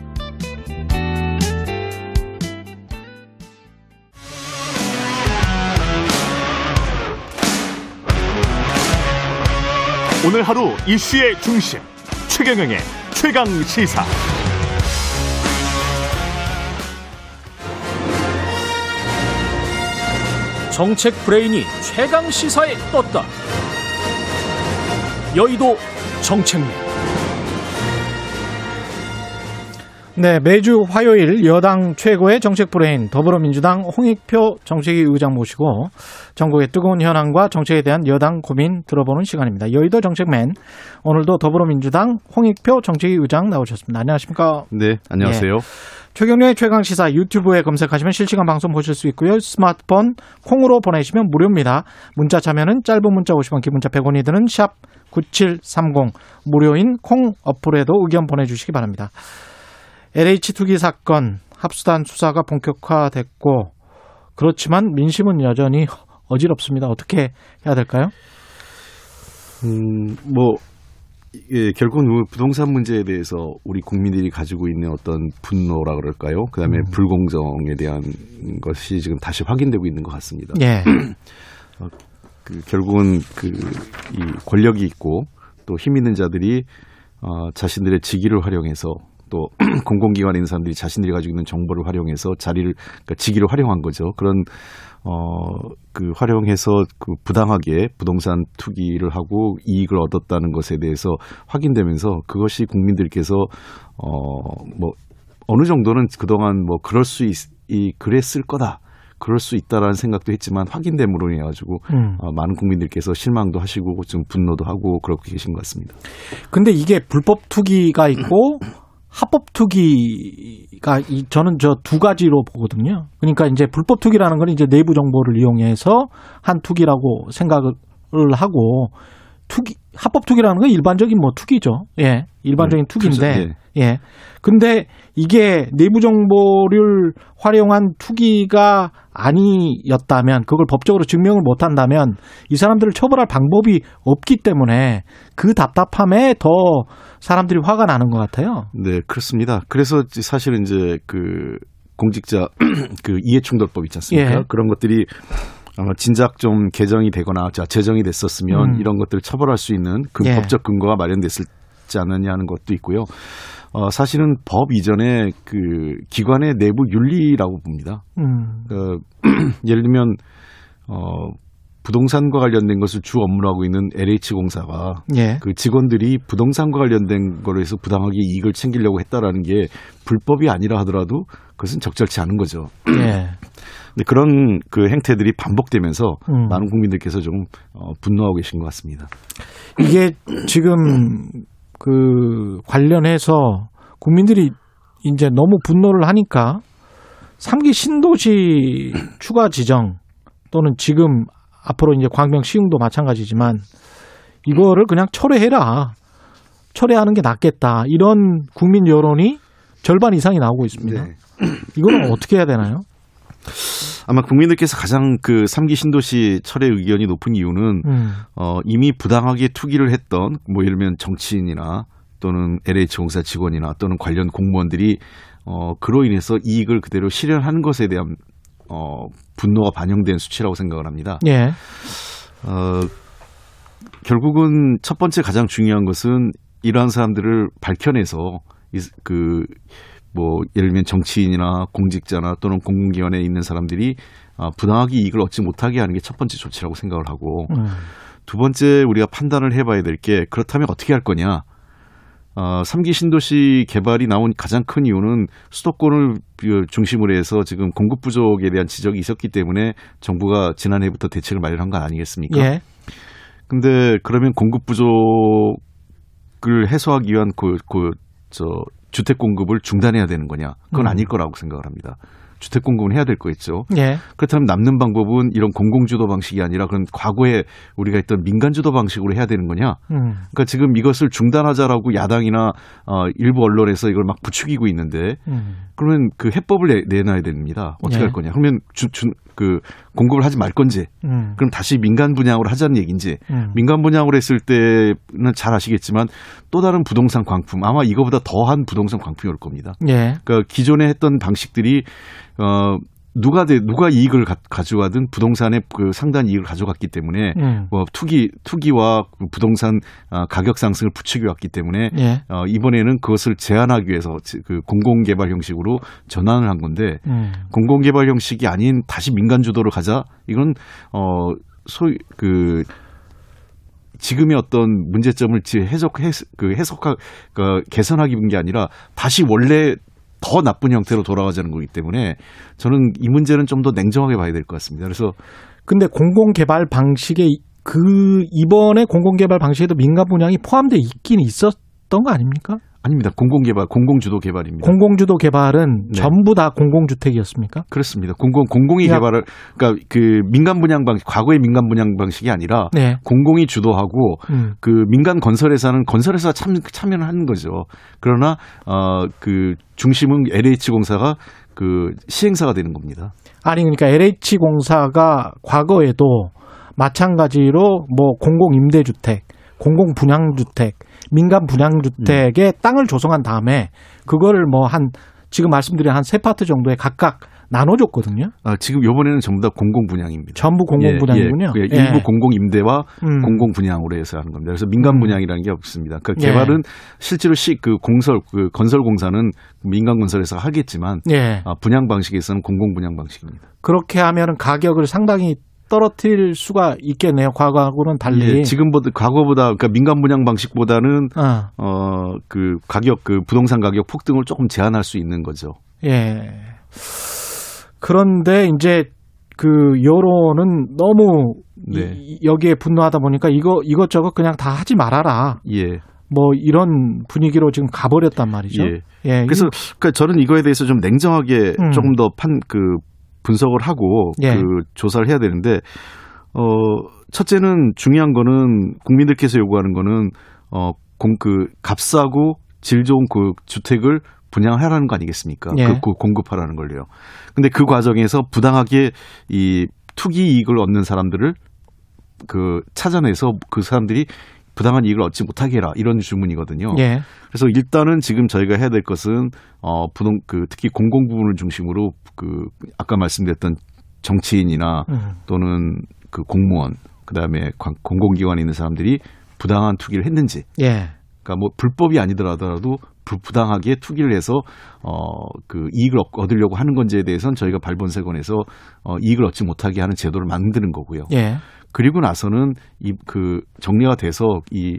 오늘 하루 이슈의 중심 최경영의 최강 시사. 정책 브레인이 최강 시사에 떴다. 여의도 정책맨. 네, 매주 화요일 여당 최고의 정책 브레인 더불어민주당 홍익표 정책위 의장 모시고 전국의 뜨거운 현안과 정책에 대한 여당 고민 들어보는 시간입니다. 여의도 정책맨 오늘도 더불어민주당 홍익표 정책위 의장 나오셨습니다. 안녕하십니까? 네, 안녕하세요. 최경영의 최강 시사 유튜브에 검색하시면 실시간 방송 보실 수 있고요. 스마트폰 콩으로 보내시면 무료입니다. 문자 참여는 짧은 문자 50원, 긴 문자 100원이 드는 샵 9730 무료인 콩 어플에도 의견 보내주시기 바랍니다. LH 투기 사건 합수단 수사가 본격화됐고 그렇지만 민심은 여전히 어지럽습니다. 어떻게 해야 될까요? 음, 뭐, 예, 결국은 뭐 부동산 문제에 대해서 우리 국민들이 가지고 있는 어떤 분노라 그럴까요? 그 다음에 불공정에 대한 것이 지금 다시 확인되고 있는 것 같습니다. 예. 그 결국은 그 이 권력이 있고 또 힘 있는 자들이 어, 자신들의 직위를 활용해서 또 공공기관에 있는 사람들이 자신들이 가지고 있는 정보를 활용해서 자리를 그러니까 직위를 활용한 거죠. 그런 어그 활용해서 그 부당하게 부동산 투기를 하고 이익을 얻었다는 것에 대해서 확인되면서 그것이 국민들께서 어뭐 어느 정도는 그동안 뭐 그럴 수 있, 이 그랬을 거다. 그럴 수 있다라는 생각도 했지만 확인됨으로 인해 가지고 음. 어, 많은 국민들께서 실망도 하시고 좀 분노도 하고 그렇게 계신 것 같습니다. 근데 이게 불법 투기가 있고 합법 투기가 이- 저는 저 두 가지로 보거든요. 그러니까 이제 불법 투기라는 건 이제 내부 정보를 이용해서 한 투기라고 생각을 하고 투기 합법 투기라는 건 일반적인 뭐 투기죠. 예. 일반적인 네, 투기인데 그래서, 예. 근데 이게 내부 정보를 활용한 투기가 아니었다면 그걸 법적으로 증명을 못 한다면 이 사람들을 처벌할 방법이 없기 때문에 그 답답함에 더 사람들이 화가 나는 것 같아요. 네, 그렇습니다. 그래서 사실은 이제 그 공직자 그 이해충돌법 있지 않습니까? 예. 그런 것들이 아마 진작 좀 개정이 되거나 자, 제정이 됐었으면 음. 이런 것들을 처벌할 수 있는 그 예. 법적 근거가 마련됐을 지 않느냐는 것도 있고요. 어, 사실은 법 이전에 그 기관의 내부 윤리라고 봅니다. 음. 어, 예를 들면 어, 부동산과 관련된 것을 주 업무로 하고 있는 LH공사가 예. 그 직원들이 부동산과 관련된 거로 해서 부당하게 이익을 챙기려고 했다라는 게 불법이 아니라 하더라도 그것은 적절치 않은 거죠. 예. 근데 그런 그 행태들이 반복되면서 음. 많은 국민들께서 좀 어, 분노하고 계신 것 같습니다. 이게 지금 그 관련해서 국민들이 이제 너무 분노를 하니까 삼기 신도시 추가 지정 또는 지금 앞으로 이제 광명 시흥도 마찬가지지만 이거를 그냥 철회해라. 철회하는 게 낫겠다. 이런 국민 여론이 절반 이상이 나오고 있습니다. 네. 이거는 어떻게 해야 되나요? 아마 국민들께서 가장 그 삼기 신도시 철회 의견이 높은 이유는 음. 어, 이미 부당하게 투기를 했던 뭐 예를 들면 정치인이나 또는 LH공사 직원이나 또는 관련 공무원들이 어, 그로 인해서 이익을 그대로 실현하는 것에 대한 어, 분노가 반영된 수치라고 생각을 합니다. 예. 어, 결국은 첫 번째 가장 중요한 것은 이러한 사람들을 밝혀내서 그 뭐 예를 들면 정치인이나 공직자나 또는 공공기관에 있는 사람들이 아, 부당하게 이익을 얻지 못하게 하는 게 첫 번째 조치라고 생각을 하고 음. 두 번째 우리가 판단을 해봐야 될 게 그렇다면 어떻게 할 거냐. 어, 3기 신도시 개발이 나온 가장 큰 이유는 수도권을 중심으로 해서 지금 공급 부족에 대한 지적이 있었기 때문에 정부가 지난해부터 대책을 마련한 건 아니겠습니까? 예. 근데 그러면 공급 부족을 해소하기 위한 그, 그, 저, 주택 공급을 중단해야 되는 거냐? 그건 음. 아닐 거라고 생각을 합니다. 주택 공급은 해야 될 거겠죠. 예. 그렇다면 남는 방법은 이런 공공주도 방식이 아니라 그런 과거에 우리가 했던 민간주도 방식으로 해야 되는 거냐? 음. 그러니까 지금 이것을 중단하자라고 야당이나 어, 일부 언론에서 이걸 막 부추기고 있는데 음. 그러면 그 해법을 내, 내놔야 됩니다. 어떻게 네. 할 거냐? 그러면 주, 주, 그 공급을 하지 말 건지 음. 그럼 다시 민간 분양으로 하자는 얘기인지 음. 민간 분양으로 했을 때는 잘 아시겠지만 또 다른 부동산 광품 아마 이거보다 더한 부동산 광품이 올 겁니다. 예. 그러니까 기존에 했던 방식들이 어 누가 돼 누가 이익을 가, 가져가든 부동산의 그 상당 이익을 가져갔기 때문에 음. 뭐 투기 투기와 그 부동산 아, 가격 상승을 부추겨 왔기 때문에 예. 어, 이번에는 그것을 제한하기 위해서 지- 그 공공개발 형식으로 전환을 한 건데 음. 공공개발 형식이 아닌 다시 민간 주도로 가자 이건 어 소위 그 지금의 어떤 문제점을 지- 해석 해, 그 해석하 그 개선하기 위한 게 아니라 다시 원래 더 나쁜 형태로 돌아가자는 거기 때문에 저는 이 문제는 좀 더 냉정하게 봐야 될 것 같습니다. 그래서 근데 공공개발 방식에 그 이번에 공공개발 방식에도 민간 분양이 포함돼 있긴 있었던 거 아닙니까? 아닙니다. 공공개발, 공공주도 개발입니다. 공공주도 개발은 네. 전부 다 공공주택이었습니까? 그렇습니다. 공공 공공이 야. 개발을 그러니까 그 민간 분양 방식 과거의 민간 분양 방식이 아니라 네. 공공이 주도하고 음. 그 민간 건설회사는 건설회사 참 참여를 하는 거죠. 그러나 어그 중심은 LH 공사가 그 시행사가 되는 겁니다. 아니 그러니까 LH 공사가 과거에도 마찬가지로 뭐 공공 임대주택, 공공 분양주택, 민간 분양주택에 땅을 조성한 다음에 그거를 뭐 한 지금 말씀드린 한 세 파트 정도에 각각 나눠줬거든요. 아, 지금 요번에는 전부 다 공공 분양입니다. 전부 공공 분양이군요. 예, 예. 예. 일부 공공 임대와 음. 공공 분양으로 해서 하는 겁니다. 그래서 민간 음. 분양이라는 게 없습니다. 그 예. 개발은 실제로 시 그 공설 그 건설 공사는 민간 건설에서 하겠지만 예. 아, 분양 방식에서는 공공 분양 방식입니다. 그렇게 하면은 가격을 상당히 떨어뜨릴 수가 있겠네요. 과거하고는 달리. 예, 지금보다 과거보다 그러니까 민간 분양 방식보다는 어, 어그 가격 그 부동산 가격 폭등을 조금 제한할 수 있는 거죠. 예. 그런데 이제 그 여론은 너무 네. 이- 여기에 분노하다 보니까 이거 이것저것 그냥 다 하지 말아라. 예. 뭐 이런 분위기로 지금 가버렸단 말이죠. 예. 예, 그래서 그러니까 저는 이거에 대해서 좀 냉정하게 음. 조금 더 판 그 분석을 하고 예. 그 조사를 해야 되는데 어 첫째는 중요한 거는 국민들께서 요구하는 거는 어공그 값싸고 질 좋은 그 주택을 분양하라는 거 아니겠습니까? 예. 그, 그 공급하라는 걸요. 근데 그 과정에서 부당하게 이 투기 이익을 얻는 사람들을 그 찾아내서 그 사람들이 부당한 이익을 얻지 못하게 해라 이런 주문이거든요. 예. 그래서 일단은 지금 저희가 해야 될 것은 어 부동 그 특히 공공 부분을 중심으로 그 아까 말씀드렸던 정치인이나 음. 또는 그 공무원 그다음에 관- 공공기관에 있는 사람들이 부당한 투기를 했는지 예. 그러니까 뭐 불법이 아니더라도 부, 부당하게 투기를 해서 어그 이익을 얻- 얻으려고 하는 건지에 대해서는 저희가 발본세건에서 어 이익을 얻지 못하게 하는 제도를 만드는 거고요. 예. 그리고 나서는 이 그 정리가 돼서 이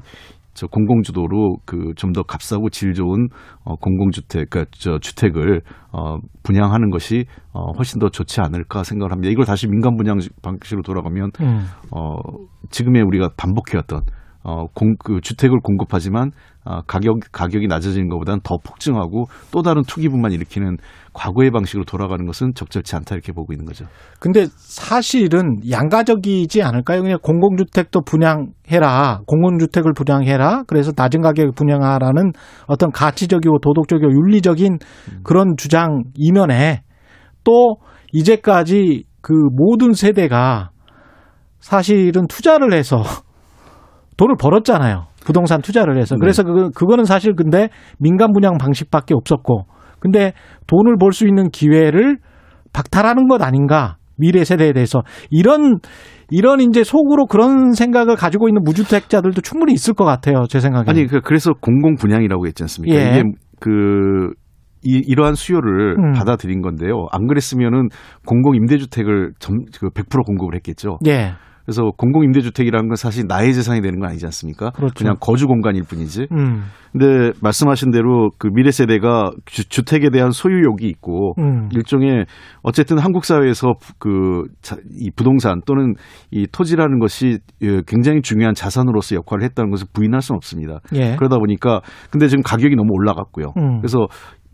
저 공공주도로 그 좀 더 값싸고 질 좋은 어 공공주택 그러니까 저 주택을 어 분양하는 것이 어 훨씬 더 좋지 않을까 생각을 합니다. 이걸 다시 민간 분양 방식으로 돌아가면 음. 어 지금의 우리가 반복해왔던 어 공 그 주택을 공급하지만 아 가격 가격이 낮아지는 것보다는 더 폭증하고 또 다른 투기분만 일으키는 과거의 방식으로 돌아가는 것은 적절치 않다 이렇게 보고 있는 거죠. 근데 사실은 양가적이지 않을까요? 그냥 공공주택도 분양해라. 공공주택을 분양해라. 그래서 낮은 가격에 분양하라는 어떤 가치적이고 도덕적이고 윤리적인 그런 주장 이면에 또 이제까지 그 모든 세대가 사실은 투자를 해서 돈을 벌었잖아요. 부동산 투자를 해서. 그래서 그, 그거는 사실 근데 민간 분양 방식밖에 없었고. 근데 돈을 벌 수 있는 기회를 박탈하는 것 아닌가. 미래 세대에 대해서. 이런, 이런 이제 속으로 그런 생각을 가지고 있는 무주택자들도 충분히 있을 것 같아요. 제 생각에. 아니 그 그래서 공공 분양이라고 했지 않습니까? 예. 이게 그 이, 이러한 수요를 음. 받아들인 건데요. 안 그랬으면은 공공 임대주택을 점, 그 100% 공급을 했겠죠. 예. 그래서 공공 임대주택이라는 건 사실 나의 재산이 되는 건 아니지 않습니까? 그렇죠. 냥 거주 공간일 뿐이지. 음. 근데 말씀하신 대로 그 미래 세대가 주, 택에 대한 소유욕이 있고 음. 일종의 어쨌든 한국 사회에서 그 이 부동산 또는 이 토지라는 것이 예, 굉장히 중요한 자산으로서 역할을 했다는 것을 부인할 수는 없습니다. 예. 그러다 보니까 근데 지금 가격이 너무 올라갔고요. 음. 그래서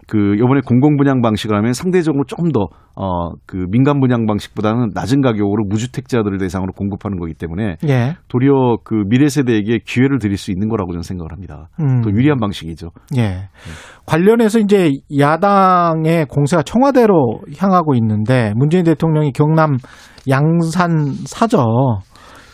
그 요번에 공공 분양 방식을 하면 상대적으로 조금 더어그 민간 분양 방식보다는 낮은 가격으로 무주택자들을 대상으로 공급하는 거기 때문에 예. 도리어 그 미래 세대에게 기회를 드릴 수 있는 거라고 저는 생각을 합니다. 음. 또 유리한 방식이죠. 예. 관련해서 이제 야당의 공세가 청와대로 향하고 있는데 문재인 대통령이 경남 양산 사저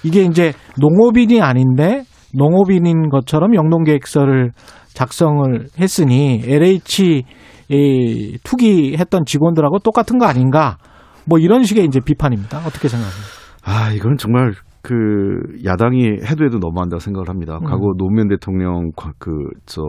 이게 이제 농업인이 아닌데 농업인인 것처럼 영농계획서를 작성을 했으니 LH 이 투기했던 직원들하고 똑같은 거 아닌가? 뭐 이런 식의 이제 비판입니다. 어떻게 생각하세요? 아 이건 정말 그 야당이 해도 해도 너무한다고 생각을 합니다. 음. 과거 노무현 대통령 그저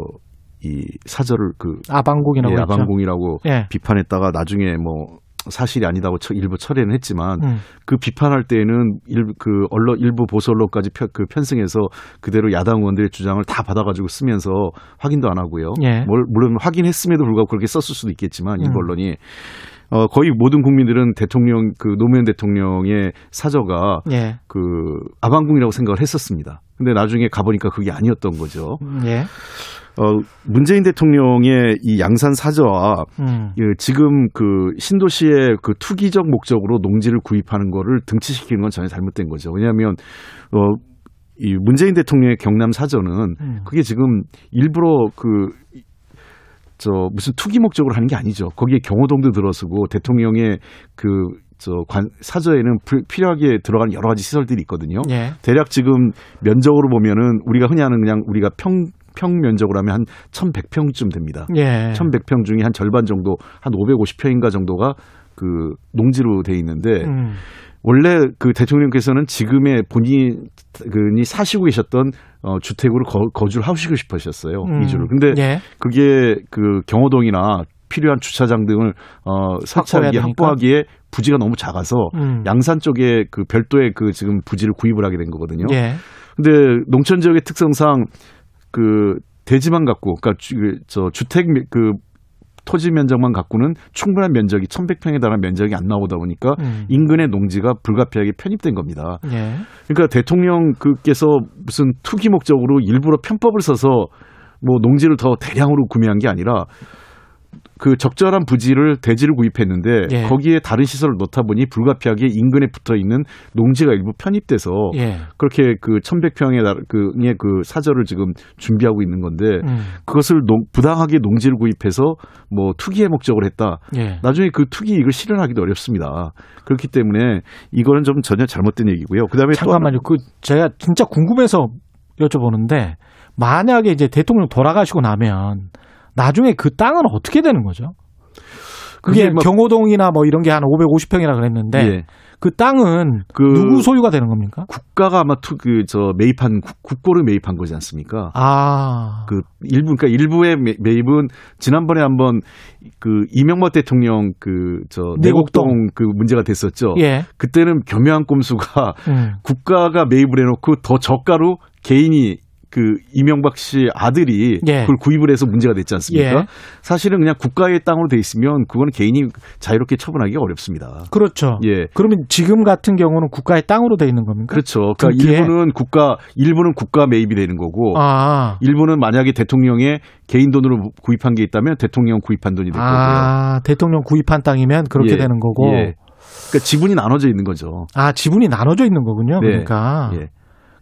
이 사절을 그 아방공이라고 예. 아방공이라고 예. 비판했다가 나중에 뭐 사실이 아니다고 처- 일부 철회는 했지만 음. 그 비판할 때에는 일부 그 언론 일부 보수 언론까지 편, 그 편승해서 그대로 야당 의원들의 주장을 다 받아가지고 쓰면서 확인도 안 하고요. 예. 뭘- 물론 확인했음에도 불구하고 그렇게 썼을 수도 있겠지만 일부 음. 언론이 어 거의 모든 국민들은 대통령 그 노무현 대통령의 사저가 예. 그 아방궁이라고 생각을 했었습니다. 근데 나중에 가보니까 그게 아니었던 거죠. 예. 어, 문재인 대통령의 이 양산 사저와 음. 그 지금 그 신도시의 그 투기적 목적으로 농지를 구입하는 거를 등치시키는 건 전혀 잘못된 거죠. 왜냐하면 어, 이 문재인 대통령의 경남 사저는 음. 그게 지금 일부러 그 저 무슨 투기 목적으로 하는 게 아니죠. 거기에 경호동도 들어서고 대통령의 그 저 관 사저에는 불- 필요하게 들어가는 여러 가지 시설들이 있거든요. 예. 대략 지금 면적으로 보면은 우리가 흔히 하는 그냥 우리가 평, 평 면적으로 하면 한 1100평쯤 됩니다. 예. 1100평 중에 한 절반 정도, 한 550평인가 정도가 그 농지로 돼 있는데 음. 원래 그 대통령께서는 지금의 본인이 사시고 계셨던 어, 주택으로 거, 주를 하시고 싶으셨어요. 음. 이주를. 근데 예. 그게 그 경호동이나 필요한 주차장 등을 어, 되니까? 확보하기에 부지가 너무 작아서 음. 양산 쪽에 그 별도의 그 지금 부지를 구입을 하게 된 거거든요. 예. 근데 농촌 지역의 특성상 그 대지만 갖고 그러니까 주, 저 주택 그 토지 면적만 갖고는 충분한 면적이 1,100평에 달하는 면적이 안 나오다 보니까 음. 인근의 농지가 불가피하게 편입된 겁니다. 예. 그러니까 대통령께서 무슨 투기 목적으로 일부러 편법을 써서 뭐 농지를 더 대량으로 구매한 게 아니라 그 적절한 부지를 대지를 구입했는데 예. 거기에 다른 시설을 놓다 보니 불가피하게 인근에 붙어 있는 농지가 일부 편입돼서 예. 그렇게 그 1100평의 그의 그 사절을 지금 준비하고 있는 건데 음. 그것을 농- 부당하게 농지를 구입해서 뭐 투기의 목적을 했다. 예. 나중에 그 투기 이익을 실현하기도 어렵습니다. 그렇기 때문에 이거는 좀 전혀 잘못된 얘기고요. 그다음에 또 잠깐만요. 그 제가 진짜 궁금해서 여쭤보는데 만약에 이제 대통령 돌아가시고 나면 나중에 그 땅은 어떻게 되는 거죠? 그게 그게 뭐- 경호동이나 뭐 이런 게 한 550평이라 그랬는데 예. 그 땅은 그 누구 소유가 되는 겁니까? 국가가 아마 투그저 매입한 국- 국고를 매입한 거지 않습니까? 아, 그 일부 그러니까 일부의 매- 매입은 지난번에 한번 그 이명박 대통령 그저 내곡동. 내곡동 그 문제가 됐었죠. 예. 그때는 교묘한 꼼수가 음. 국가가 매입을 해 놓고 더 저가로 개인이 그 이명박 씨 아들이 예. 그걸 구입을 해서 문제가 됐지 않습니까? 예. 사실은 그냥 국가의 땅으로 돼 있으면 그거는 개인이 자유롭게 처분하기가 어렵습니다. 그렇죠. 예. 그러면 지금 같은 경우는 국가의 땅으로 돼 있는 겁니까? 그렇죠. 그러니까 등기에? 일부는 국가 일부는 국가 매입이 되는 거고 아, 일부는 만약에 대통령의 개인 돈으로 구입한 게 있다면 대통령 구입한 돈이 될 거고요. 아, 대통령 구입한 땅이면 그렇게 예. 되는 거고. 예. 그러니까 지분이 나눠져 있는 거죠. 아, 지분이 나눠져 있는 거군요. 네. 그러니까. 예.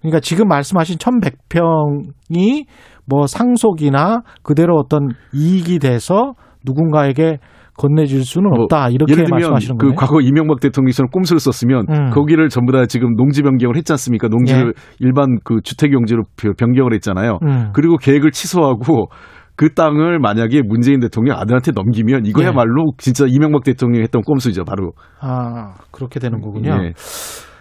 그러니까 지금 말씀하신 1100평이 뭐 상속이나 그대로 어떤 이익이 돼서 누군가에게 건네줄 수는 뭐 없다. 이렇게 예를 들면 말씀하시는 그 거예요. 과거 이명박 대통령처럼 꼼수를 썼으면 음. 거기를 전부 다 지금 농지 변경을 했지 않습니까? 농지를 일반 그 주택 용지로 변경을 했잖아요. 음. 그리고 계획을 취소하고 그 땅을 만약에 문재인 대통령 아들한테 넘기면 이거야말로 진짜 이명박 대통령이 했던 꼼수죠, 바로. 아, 그렇게 되는 거군요. 예.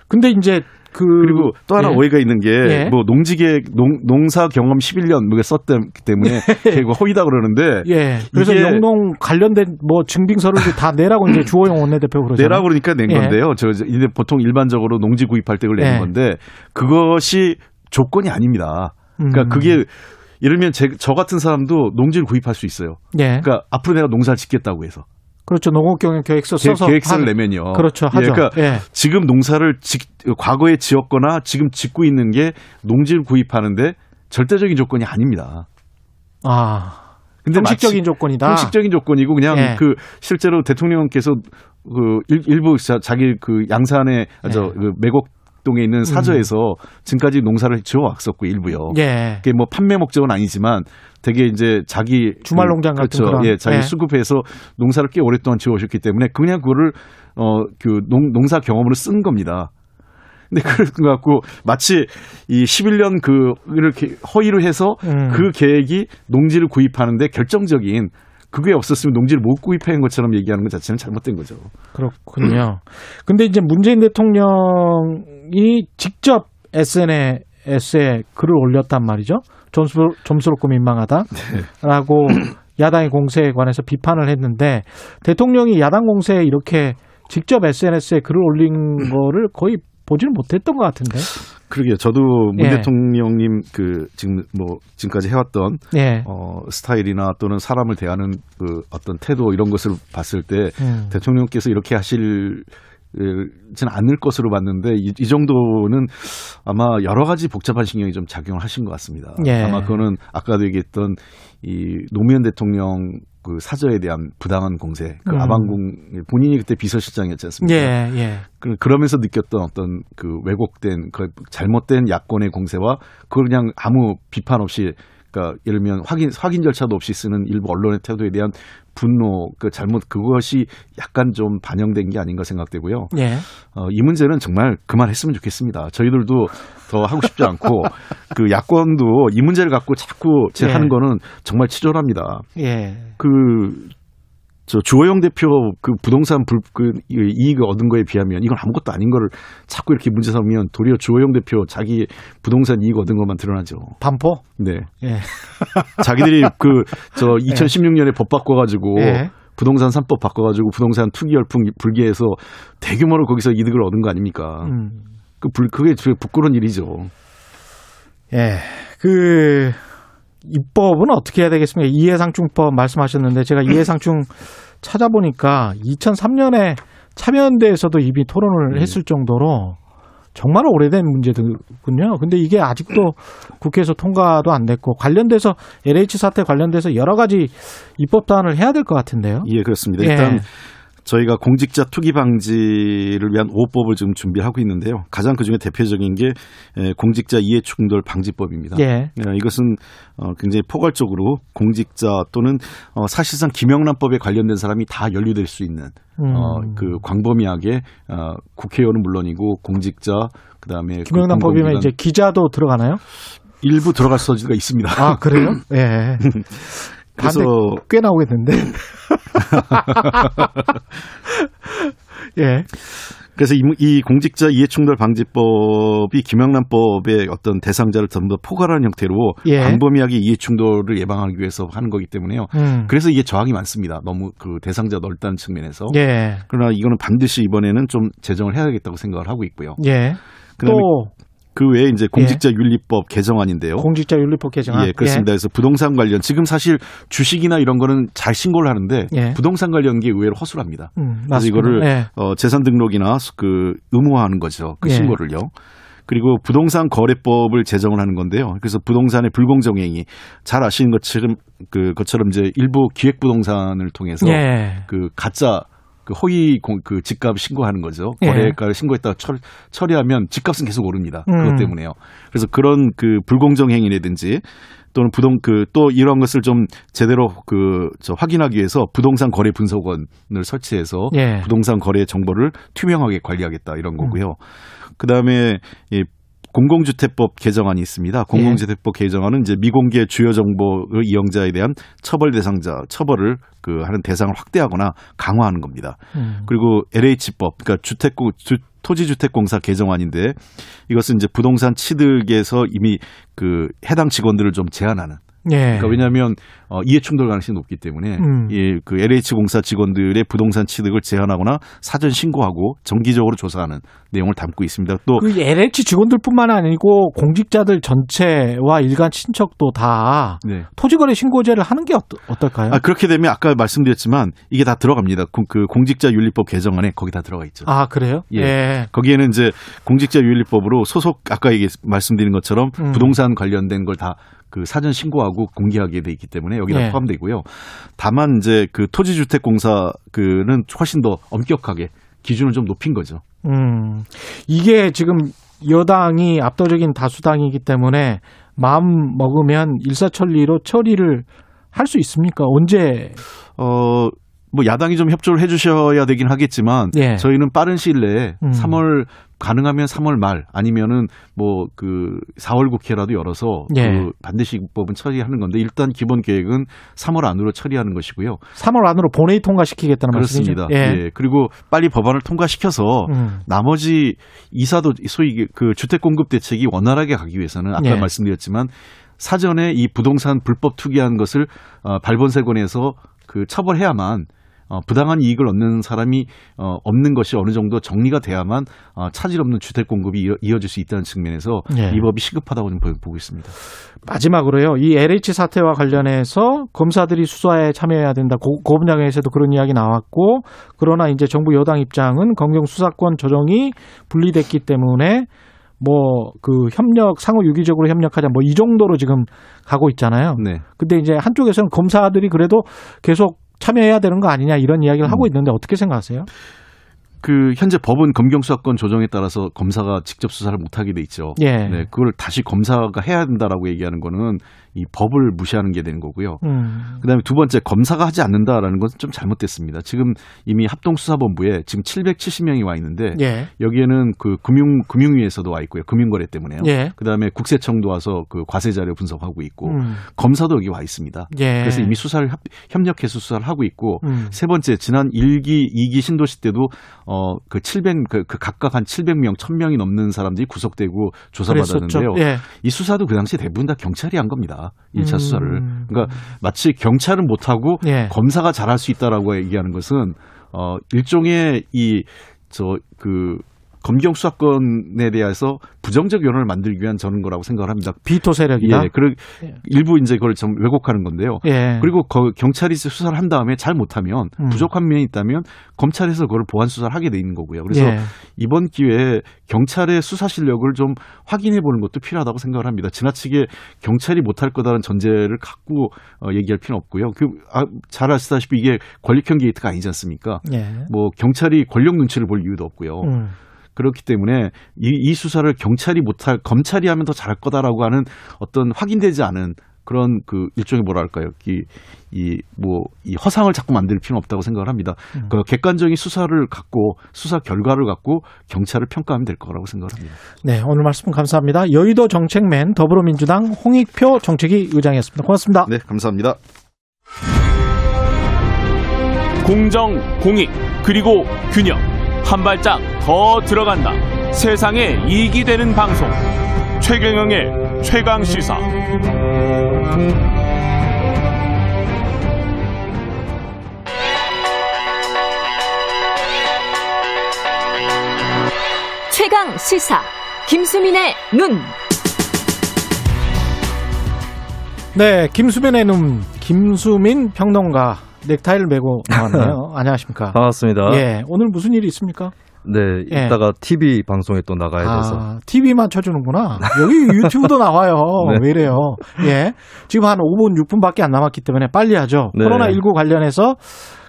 근데 이제 그 그리고 또 하나 예. 오해가 있는 게 예. 뭐 농지계 농, 농사 경험 11년 뭐가 썼기 때문에 그거 허위다 그러는데 예. 그래서 영농 관련된 뭐 증빙서를 다 내라고 이제 주호영 원내대표 그러잖아요. 내라고 그러니까 낸 예. 건데요. 저 이제 보통 일반적으로 농지 구입할 때 그걸 내는 예. 건데 그것이 조건이 아닙니다. 그러니까 음. 그게 예를 들면 제, 저 같은 사람도 농지를 구입할 수 있어요. 예. 그러니까 앞으로 내가 농사를 짓겠다고 해서 그렇죠. 농업경영 계획서 계- 써서 계획서를 하- 내면요. 그렇죠. 예, 하죠. 그러니까 예. 지금 농사를 지, 과거에 지었거나 지금 짓고 있는 게 농지를 구입하는데 절대적인 조건이 아닙니다. 아. 근데 형식적인 조건이다. 형식적인 조건이고 그냥 예. 그 실제로 대통령께서 그 일- 일부 자, 자기 그 양산에 예. 저그 매곡 동에 있는 사저에서 지금까지 농사를 지어 왔었고 일부요. 음. 예. 그게 뭐 판매 목적은 아니지만 되게 이제 자기 주말 그- 농장 같은 그렇죠. 그런. 예, 자기 예. 수급해서 농사를 꽤 오랫동안 지어 오셨기 때문에 그냥 그거를 어그 농사 경험으로 쓴 겁니다. 근데 그걸 갖고 마치 이 11년 그 이렇게 허위로 해서 음. 그 계획이 농지를 구입하는데 결정적인 그게 없었으면 농지를 못 구입한 것처럼 얘기하는 것 자체는 잘못된 거죠. 그렇군요. 근데 이제 문재인 대통령이 직접 SNS에 글을 올렸단 말이죠. 점수, 점수롭고 민망하다라고 야당의 공세에 관해서 비판을 했는데 대통령이 야당 공세에 이렇게 직접 SNS에 글을 올린 거를 거의 보지는 못했던 것 같은데. 그러게요. 저도 문 예. 대통령님 그 지금 뭐 지금까지 해왔던 예. 어 스타일이나 또는 사람을 대하는 그 어떤 태도 이런 것을 봤을 때 음. 대통령께서 이렇게 하실 지는 않을 것으로 봤는데 이, 이 정도는 아마 여러 가지 복잡한 신경이 좀 작용을 하신 것 같습니다. 예. 아마 그거는 아까도 얘기했던 이 노무현 대통령 그 사저에 대한 부당한 공세, 그 음. 아방궁 본인이 그때 비서실장이었지 않습니까? 예, 예. 그- 그러면서 느꼈던 어떤 그 왜곡된 그 잘못된 야권의 공세와 그걸 그냥 아무 비판 없이 그러니까 예를 들면 확인 확인 절차도 없이 쓰는 일부 언론의 태도에 대한 분노 그 잘못 그것이 약간 좀 반영된 게 아닌가 생각되고요. 예. 어, 이 문제는 정말 그만했으면 좋겠습니다. 저희들도 더 하고 싶지 않고 그 야권도 이 문제를 갖고 자꾸 제 예. 하는 거는 정말 치졸합니다. 예. 그, 저, 주호영 대표 그 부동산 불, 그 이익을 얻은 거에 비하면 이건 아무것도 아닌 거를 자꾸 이렇게 문제 삼으면 도리어 주호영 대표 자기 부동산 이익 얻은 것만 드러나죠. 반포? 네. 예. 자기들이 그, 저, 2016년에 법 바꿔가지고 예. 부동산 3법 바꿔가지고 부동산 투기 열풍 불기해서 대규모로 거기서 이득을 얻은 거 아닙니까? 음. 그 불, 그게 되게 부끄러운 일이죠. 예. 그 입법은 어떻게 해야 되겠습니까? 이해상충법 말씀하셨는데 제가 이해상충 찾아보니까 2003년에 참여연대에서도 이미 토론을 네. 했을 정도로 정말 오래된 문제군요. 근데 이게 아직도 국회에서 통과도 안 됐고 관련돼서 LH 사태 관련돼서 여러 가지 입법 다안을 해야 될 것 같은데요. 예, 그렇습니다. 예. 일단 저희가 공직자 투기 방지를 위한 5법을 지금 준비하고 있는데요. 가장 그 중에 대표적인 게 에, 공직자 이해 충돌 방지법입니다. 예. 예, 이것은 어, 굉장히 포괄적으로 공직자 또는 어, 사실상 김영란법에 관련된 사람이 다 연루될 수 있는 음. 어, 그 광범위하게 어, 국회의원은 물론이고 공직자 그다음에 그 김영란법이면 이제 기자도 들어가나요? 일부 들어갈 소지가 있습니다. 아 그래요? 예. 그래서 꽤 나오겠는데. 예. 그래서 이, 이 공직자 이해충돌 방지법이 김영란법의 어떤 대상자를 전부 다 포괄하는 형태로 예. 광범위하게 이해충돌을 예방하기 위해서 하는 거기 때문에요. 음. 그래서 이게 저항이 많습니다. 너무 그 대상자 넓다는 측면에서. 예. 그러나 이거는 반드시 이번에는 좀 제정을 해야겠다고 생각을 하고 있고요. 예. 그다음에 또 그 외에 이제 공직자 윤리법 개정안인데요. 공직자 윤리법 개정안. 예, 그렇습니다. 그래서 부동산 관련 지금 사실 주식이나 이런 거는 잘 신고를 하는데 예. 부동산 관련 게 의외로 허술합니다. 음, 그래서 맞습니다. 이거를 예. 어, 재산 등록이나 그 의무화하는 거죠. 그 예. 신고를요. 그리고 부동산 거래법을 제정을 하는 건데요. 그래서 부동산의 불공정 행위 잘 아시는 것처럼 그 것처럼 이제 일부 기획 부동산을 통해서 예. 그 가짜 그 허위 공, 그 집값 신고하는 거죠. 예. 거래가를 신고했다가 처, 처리하면 집값은 계속 오릅니다. 음. 그것 때문에요. 그래서 그런 그 불공정 행위라든지 또는 부동 그 또 이런 것을 좀 제대로 그 저 확인하기 위해서 부동산 거래 분석원을 설치해서 예. 부동산 거래 정보를 투명하게 관리하겠다 이런 음. 거고요. 그다음에 이 공공주택법 개정안이 있습니다. 공공주택법 예. 개정안은 이제 미공개 주요 정보의 이용자에 대한 처벌 대상자 처벌을 그 하는 대상을 확대하거나 강화하는 겁니다. 음. 그리고 LH법 그러니까 주택고 주, 토지주택공사 개정안인데 이것은 이제 부동산 취득에서 이미 그 해당 직원들을 좀 제한하는 예. 그러니까 왜냐하면 어, 이해 충돌 가능성이 높기 때문에 음. 이그 LH 공사 직원들의 부동산 취득을 제한하거나 사전 신고하고 정기적으로 조사하는 내용을 담고 있습니다. 또 그 LH 직원들뿐만 아니고 공직자들 전체와 일간 친척도 다 네. 토지거래 신고제를 하는 게 어떨, 어떨까요? 아, 그렇게 되면 아까 말씀드렸지만 이게 다 들어갑니다. 그, 그 공직자 윤리법 개정안에 거기 다 들어가 있죠. 아, 그래요? 예. 거기에는 이제 공직자 윤리법으로 소속 아까 얘기 말씀드린 것처럼 음. 부동산 관련된 걸다 그 사전 신고하고 공개하게 돼 있기 때문에 여기다 예. 포함되고요. 다만 이제 그 토지주택공사 그는 훨씬 더 엄격하게 기준을 좀 높인 거죠. 음, 이게 지금 여당이 압도적인 다수당이기 때문에 마음 먹으면 일사천리로 처리를 할 수 있습니까? 언제? 어, 뭐 야당이 좀 협조를 해주셔야 되긴 하겠지만 예. 저희는 빠른 시일 내에 음. 3월 가능하면 3월 말 아니면은 뭐 그 4월 국회라도 열어서 예. 그 반드시 입법은 처리하는 건데 일단 기본 계획은 3월 안으로 처리하는 것이고요. 3월 안으로 본회의 통과시키겠다는 그렇습니다. 말씀이죠? 예. 예. 그리고 빨리 법안을 통과시켜서 음. 나머지 이사도 소위 그 주택 공급 대책이 원활하게 가기 위해서는 아까 예. 말씀드렸지만 사전에 이 부동산 불법 투기한 것을 어, 발본세권에서 그 처벌해야만 어, 부당한 이익을 얻는 사람이 어, 없는 것이 어느 정도 정리가 돼야만 어, 차질 없는 주택 공급이 이어, 이어질 수 있다는 측면에서 예. 이 법이 시급하다고 좀 보- 보고 있습니다. 마지막으로요. 이 LH 사태와 관련해서 검사들이 수사에 참여해야 된다. 고, 고 분야에서도 그런 이야기 나왔고 그러나 이제 정부 여당 입장은 검경 수사권 조정이 분리됐기 때문에 뭐그 협력 상호 유기적으로 협력하자 뭐 이 정도로 지금 가고 있잖아요. 네. 근데 이제 한쪽에서는 검사들이 그래도 계속 참여해야 되는 거 아니냐 이런 이야기를 하고 있는데 어떻게 생각하세요? 그 현재 법은 검경 수사권 조정에 따라서 검사가 직접 수사를 못하게 돼 있죠. 예. 네, 그걸 다시 검사가 해야 된다라고 얘기하는 거는 이 법을 무시하는 게 되는 거고요. 음. 그다음에 두 번째 검사가 하지 않는다라는 것은 좀 잘못됐습니다. 지금 이미 합동수사본부에 지금 770명이 와 있는데 예. 여기에는 그 금융 금융위에서도 와 있고요. 금융거래 때문에요. 예. 그다음에 국세청도 와서 그 과세 자료 분석하고 있고 음. 검사도 여기 와 있습니다. 예. 그래서 이미 수사를 협, 협력해서 수사를 하고 있고 음. 세 번째 지난 1기, 2기 신도시 때도 어그 700, 그, 그 각각 한 700명, 1000명이 넘는 사람들이 구속되고 조사받았는데요. 예. 이 수사도 그 당시 대부분 다 경찰이 한 겁니다. 1차 음. 수사를. 그러니까 마치 경찰은 못하고 예. 검사가 잘할 수 있다라고 얘기하는 것은 어 일종의 이 저그 검경 수사권에 대해서 부정적 여론을 만들기 위한 저는 거라고 생각을 합니다. 비토 세력이다. 예, 그리고 예. 일부 이제 그걸 좀 왜곡하는 건데요. 예. 그리고 거- 경찰이 수사를 한 다음에 잘 못하면 음. 부족한 면이 있다면 검찰에서 그걸 보완 수사를 하게 돼 있는 거고요. 그래서 예. 이번 기회에 경찰의 수사 실력을 좀 확인해 보는 것도 필요하다고 생각을 합니다. 지나치게 경찰이 못할 거다라는 전제를 갖고 어, 얘기할 필요는 없고요. 그, 아, 잘 아시다시피 이게 권력형 게이트가 아니지 않습니까? 예. 뭐 경찰이 권력 눈치를 볼 이유도 없고요. 음. 그렇기 때문에 이, 이 수사를 경찰이 못할 검찰이 하면 더 잘할 거다라고 하는 어떤 확인되지 않은 그런 그 일종의 뭐랄까요 이뭐 이 허상을 자꾸 만들 필요는 없다고 생각을 합니다. 음. 그 객관적인 수사를 갖고 수사 결과를 갖고 경찰을 평가하면 될 거라고 생각을 합니다. 네, 오늘 말씀 감사합니다. 여의도 정책맨 더불어민주당 홍익표 정책위 의장이었습니다. 고맙습니다. 네, 감사합니다. 공정, 공익, 그리고 균형. 한 발짝 더 들어간다. 세상에 이익이 되는 방송. 최경영의 최강 시사. 최강 시사 김수민의 눈. 네, 김수민의 눈, 김수민 평론가 넥타이를 메고 나왔네요. 안녕하십니까? 반갑습니다. 예, 오늘 무슨 일이 있습니까? 네, 예. 이따가 TV 방송에 또 나가야 돼서. 아, TV만 쳐주는구나. 여기 유튜브도 나와요. 네. 왜 이래요? 예. 지금 한 5분, 6분밖에 안 남았기 때문에 빨리 하죠. 네. 코로나19 관련해서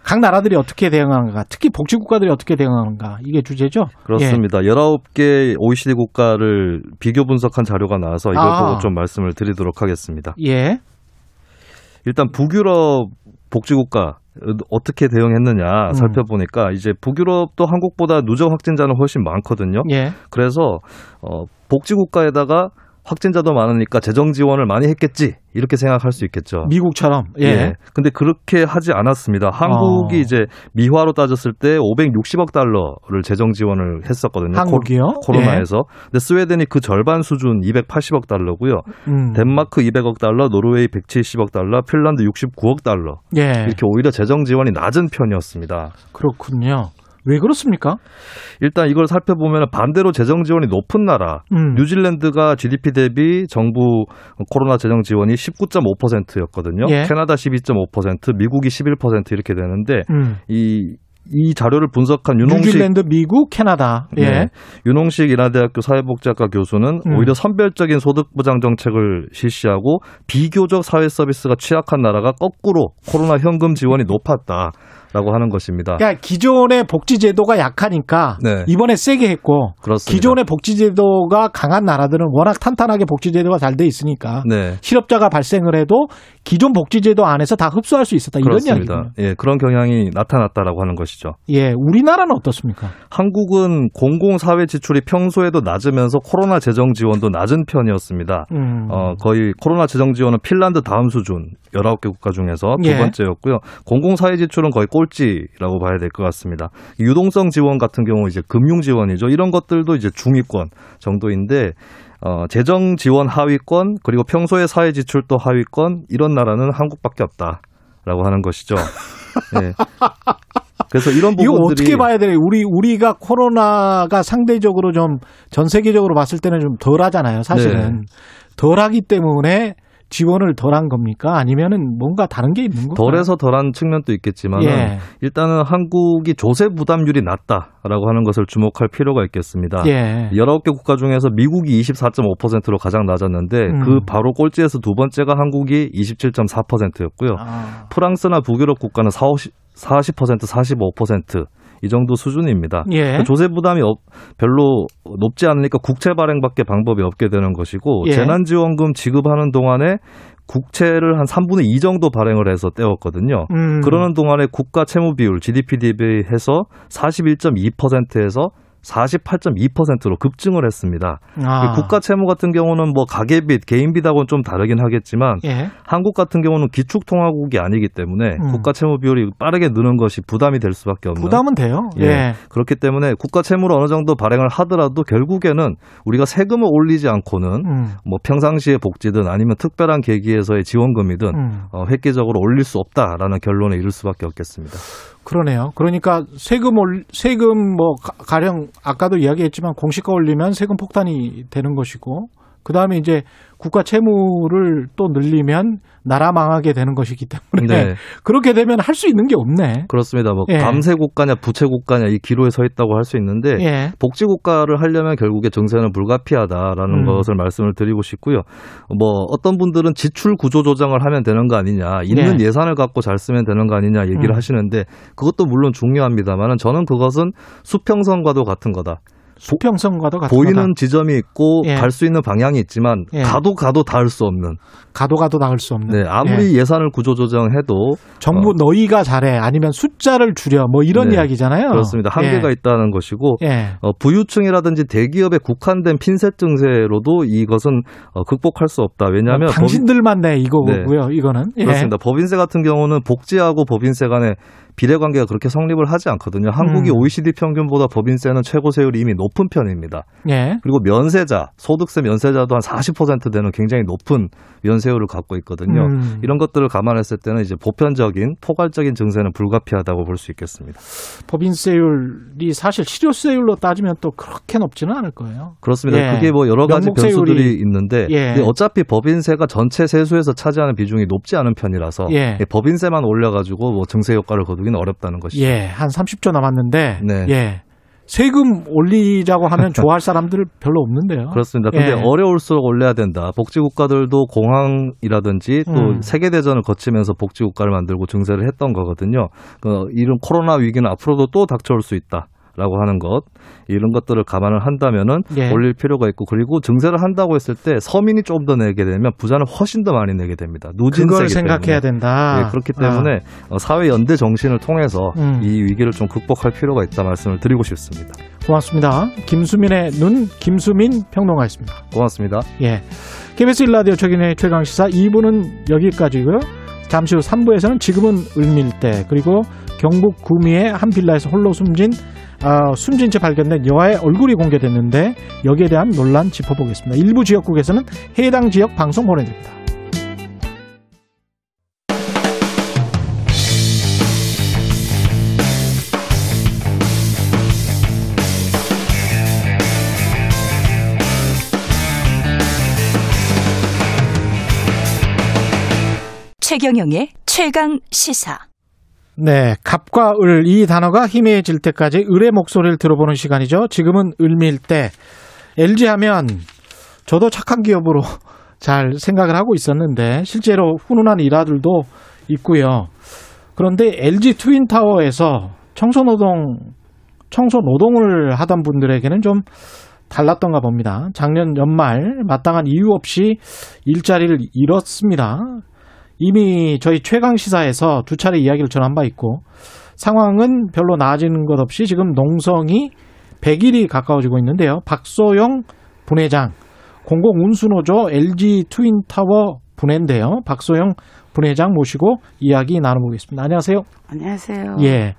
각 나라들이 어떻게 대응하는가, 특히 복지국가들이 어떻게 대응하는가, 이게 주제죠? 그렇습니다. 19개 OECD 국가를 비교 분석한 자료가 나와서 이걸 아. 보고 좀 말씀을 드리도록 하겠습니다. 예. 예. 일단 북유럽 복지국가 어떻게 대응했느냐 음. 살펴보니까 이제 북유럽도 한국보다 누적 확진자는 훨씬 많거든요. 예. 그래서 어, 복지국가에다가 확진자도 많으니까 재정 지원을 많이 했겠지 이렇게 생각할 수 있겠죠. 미국처럼. 예. 근데 그렇게 하지 않았습니다. 한국이 어. 이제 미화로 따졌을 때 560억 달러를 재정 지원을 했었거든요. 한국이요? 코, 로나에서 근데 스웨덴이 그 절반 수준 280억 달러고요. 음. 덴마크 200억 달러, 노르웨이 170억 달러, 핀란드 69억 달러. 예. 이렇게 오히려 재정 지원이 낮은 편이었습니다. 그렇군요. 왜 그렇습니까? 일단 이걸 살펴보면 반대로 재정 지원이 높은 나라 음. 뉴질랜드가 GDP 대비 정부 코로나 재정 지원이 19.5%였거든요. 예. 캐나다 12.5%, 미국이 11% 이렇게 되는데 음. 이, 이 자료를 분석한 윤홍식 뉴질랜드, 미국, 캐나다. 예. 네. 윤홍식 인하대학교 사회복지학과 교수는 음. 오히려 선별적인 소득 보장 정책을 실시하고 비교적 사회 서비스가 취약한 나라가 거꾸로 코로나 현금 지원이 높았다 라고 하는 것입니다. 그러니까 기존의 복지제도가 약하니까 네. 이번에 세게 했고 그렇습니다. 기존의 복지제도가 강한 나라들은 워낙 탄탄하게 복지제도가 잘 돼 있으니까 네. 실업자가 발생을 해도 기존 복지제도 안에서 다 흡수할 수 있었다 이런. 이야기군요. 예, 그런 경향이 나타났다라고 하는 것이죠. 예, 우리나라는 어떻습니까? 한국은 공공사회 지출이 평소에도 낮으면서 코로나 재정 지원도 낮은 편이었습니다. 음. 어, 거의 코로나 재정 지원은 핀란드 다음 수준 19개 국가 중에서 두 예. 번째였고요. 공공사회 지출은 거의 꼴찌라고 봐야 될 것 같습니다. 유동성 지원 같은 경우 이제 금융 지원이죠. 이런 것들도 이제 중위권 정도인데 어, 재정 지원 하위권 그리고 평소에 사회 지출도 하위권 이런 나라는 한국밖에 없다라고 하는 것이죠. 예. 그래서 이런 이거 부분들이 어떻게 봐야 되나요? 우리 우리가 코로나가 상대적으로 좀 전 세계적으로 봤을 때는 좀 덜하잖아요. 사실은 네. 덜하기 때문에 지원을 덜한 겁니까? 아니면은 뭔가 다른 게 있는 건가요? 덜해서 덜한 측면도 있겠지만 예. 일단은 한국이 조세 부담률이 낮다라고 하는 것을 주목할 필요가 있겠습니다. 예. 19개 국가 중에서 미국이 24.5%로 가장 낮았는데 음. 그 바로 꼴찌에서 두 번째가 한국이 27.4%였고요. 아, 프랑스나 북유럽 국가는 40, 40%, 45%. 이 정도 수준입니다. 예. 조세 부담이 없- 별로 높지 않으니까 국채 발행밖에 방법이 없게 되는 것이고 예. 재난지원금 지급하는 동안에 국채를 한 3분의 2 정도 발행을 해서 떼었거든요. 음. 그러는 동안에 국가 채무 비율 GDP 대비해서 41.2%에서 48.2%로 급증을 했습니다. 아. 국가 채무 같은 경우는 뭐 가계빚, 개인빚하고는 좀 다르긴 하겠지만 예. 한국 같은 경우는 기축통화국이 아니기 때문에 음. 국가 채무 비율이 빠르게 느는 것이 부담이 될 수밖에 없는 부담은 돼요. 예. 예. 그렇기 때문에 국가 채무를 어느 정도 발행을 하더라도 결국에는 우리가 세금을 올리지 않고는 음. 뭐 평상시의 복지든 아니면 특별한 계기에서의 지원금이든 음. 어, 획기적으로 올릴 수 없다라는 결론에 이를 수밖에 없겠습니다. 그러네요. 그러니까 세금 올 세금 뭐 가- 가령 아까도 이야기했지만 공시가 올리면 세금 폭탄이 되는 것이고 그 다음에 이제 국가 채무를 또 늘리면 나라 망하게 되는 것이기 때문에 네. 그렇게 되면 할 수 있는 게 없네. 그렇습니다. 뭐 예. 감세 국가냐 부채 국가냐 이 기로에 서 있다고 할 수 있는데 예. 복지 국가를 하려면 결국에 정세는 불가피하다라는 음. 것을 말씀을 드리고 싶고요. 뭐 어떤 분들은 지출 구조 조정을 하면 되는 거 아니냐, 있는 예. 예. 산을 갖고 잘 쓰면 되는 거 아니냐 얘기를 음. 하시는데 그것도 물론 중요합니다만은 저는 그것은 수평선과도 같은 거다. 수평선과도 같은 보이는 거다. 지점이 있고 예. 갈수 있는 방향이 있지만 예. 가도 가도 닿을 수 없는. 가도 가도 나을 수 없는. 네, 아무리 예. 예. 산을 구조 조정해도 정부 어. 너희가 잘해 아니면 숫자를 줄여 뭐 이런 네, 이야기잖아요. 그렇습니다. 한계가 예. 있다는 것이고 예. 어, 부유층이라든지 대기업에 국한된 핀셋 증세로도 이것은 어, 극복할 수 없다. 왜냐하면 뭐 당신들만 내 이거고요. 네. 이거는 예. 그렇습니다. 법인세 같은 경우는 복지하고 법인세 간의 비례 관계가 그렇게 성립을 하지 않거든요. 한국이 음. OECD 평균보다 법인세는 최고 세율이 이미 높은 편입니다. 예. 그리고 면세자, 소득세 면세자도 한 40% 되는 굉장히 높은 면세율을 갖고 있거든요. 음. 이런 것들을 감안했을 때는 이제 보편적인 포괄적인 증세는 불가피하다고 볼 수 있겠습니다. 법인세율이 사실 실효세율로 따지면 또 그렇게 높지는 않을 거예요. 그렇습니다. 예. 그게 뭐 여러 가지 변수들이 있는데 예. 어차피 법인세가 전체 세수에서 차지하는 비중이 높지 않은 편이라서 예. 법인세만 올려가지고 뭐 증세 효과를 거두기 는 어렵다는 것이죠. 예, 한 30초 남았는데 네. 예. 세금 올리자고 하면 좋아할 사람들 별로 없는데요. 그렇습니다. 근데 예. 어려울수록 올려야 된다. 복지국가들도 공항이라든지 또 음. 세계대전을 거치면서 복지국가를 만들고 증세를 했던 거거든요. 그 이런 코로나 위기는 앞으로도 또 닥쳐올 수 있다. 라고 하는 것 이런 것들을 감안을 한다면은 예. 올릴 필요가 있고 그리고 증세를 한다고 했을 때 서민이 좀더 내게 되면 부자는 훨씬 더 많이 내게 됩니다. 누진세기 생각해야 때문에. 된다. 예, 그렇기 때문에 어, 사회 연대 정신을 통해서 아. 음. 이 위기를 좀 극복할 필요가 있다 말씀을 드리고 싶습니다. 아, 고맙습니다. 김수민의 눈 김수민 평론가였습니다. 고맙습니다. 예. KBS 일라디오 최근의 최강 시사 2부는 여기까지고요. 잠시 후 3부에서는 지금은 을밀대 그리고 경북 구미의 한 빌라에서 홀로 숨진 아, 숨진 채 발견된 여아의 얼굴이 공개됐는데 여기에 대한 논란 짚어보겠습니다. 일부 지역국에서는 해당 지역 방송 보내드립니다. 최경영의 최강 시사. 네, 갑과 을 이 단어가 희미해질 때까지 을의 목소리를 들어보는 시간이죠. 지금은 을밀 때 LG 하면 저도 착한 기업으로 잘 생각을 하고 있었는데 실제로 훈훈한 일화들도 있고요. 그런데 LG 트윈 타워에서 청소노동 청소 노동을 하던 분들에게는 좀 달랐던가 봅니다. 작년 연말 마땅한 이유 없이 일자리를 잃었습니다. 이미 저희 최강 시사에서 두 차례 이야기를 전한 바 있고 상황은 별로 나아지는 것 없이 지금 농성이 100일이 가까워지고 있는데요. 박소영 분회장 공공운수노조 LG 트윈타워 분회인데요. 박소영 분회장 모시고 이야기 나눠보겠습니다. 안녕하세요. 안녕하세요. 예.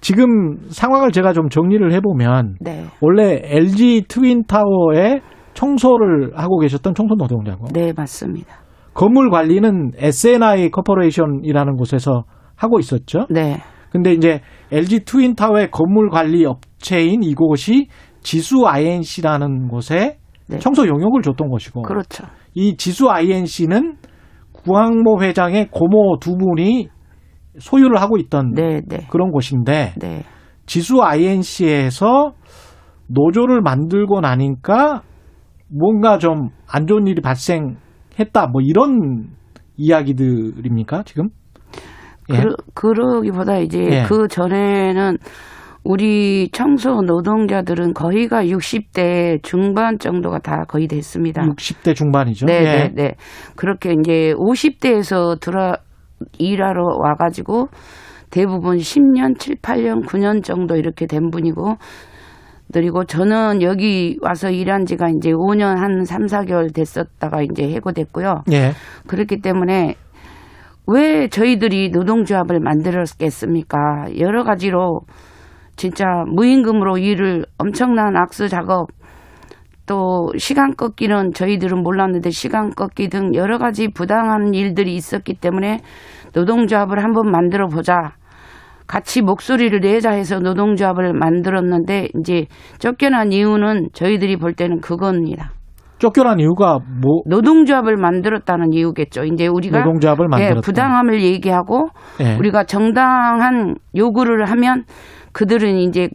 지금 상황을 제가 좀 정리를 해보면 네. 원래 LG 트윈타워에 청소를 하고 계셨던 청소 노동자고 네, 맞습니다. 건물 관리는 SNI 코퍼레이션이라는 곳에서 하고 있었죠. 네. 근데 이제 LG 트윈타워의 건물 관리 업체인 이곳이 지수 INC라는 곳에 네. 청소 용역을 줬던 것이고 그렇죠. 이 지수 INC는 구광모 회장의 고모 두 분이 소유를 하고 있던 네, 네. 그런 곳인데 네. 지수 INC에서 노조를 만들고 나니까 뭔가 좀 안 좋은 일이 발생 했다 뭐 이런 이야기들입니까 지금? 예. 그러, 그러기보다 이제 예. 그 전에는 우리 청소 노동자들은 거의가 60대 중반 정도가 다 거의 됐습니다. 60대 중반이죠. 네, 예. 네, 네. 그렇게 이제 50대에서 들어 일하러 와가지고 대부분 10년, 7, 8년, 9년 정도 이렇게 된 분이고 그리고 저는 여기 와서 일한 지가 이제 5년 한 3, 4개월 됐었다가 이제 해고됐고요. 예. 그렇기 때문에 왜 저희들이 노동조합을 만들었겠습니까? 여러 가지로 진짜 무임금으로 일을 엄청난 악수 작업 또 시간 꺾기는 저희들은 몰랐는데 시간 꺾기 등 여러 가지 부당한 일들이 있었기 때문에 노동조합을 한번 만들어 보자. 같이 목소리를 내자 해서 노동조합을 만들었는데 이제 쫓겨난 이유는 저희들이 볼 때는 그겁니다. 쫓겨난 이유가 뭐 노동조합을 만들었다는 이유겠죠. 이제 우리가 노동조합을 만들었다. 예, 부당함을 얘기하고 예. 우리가 정당한 요구를 하면 그들은 이제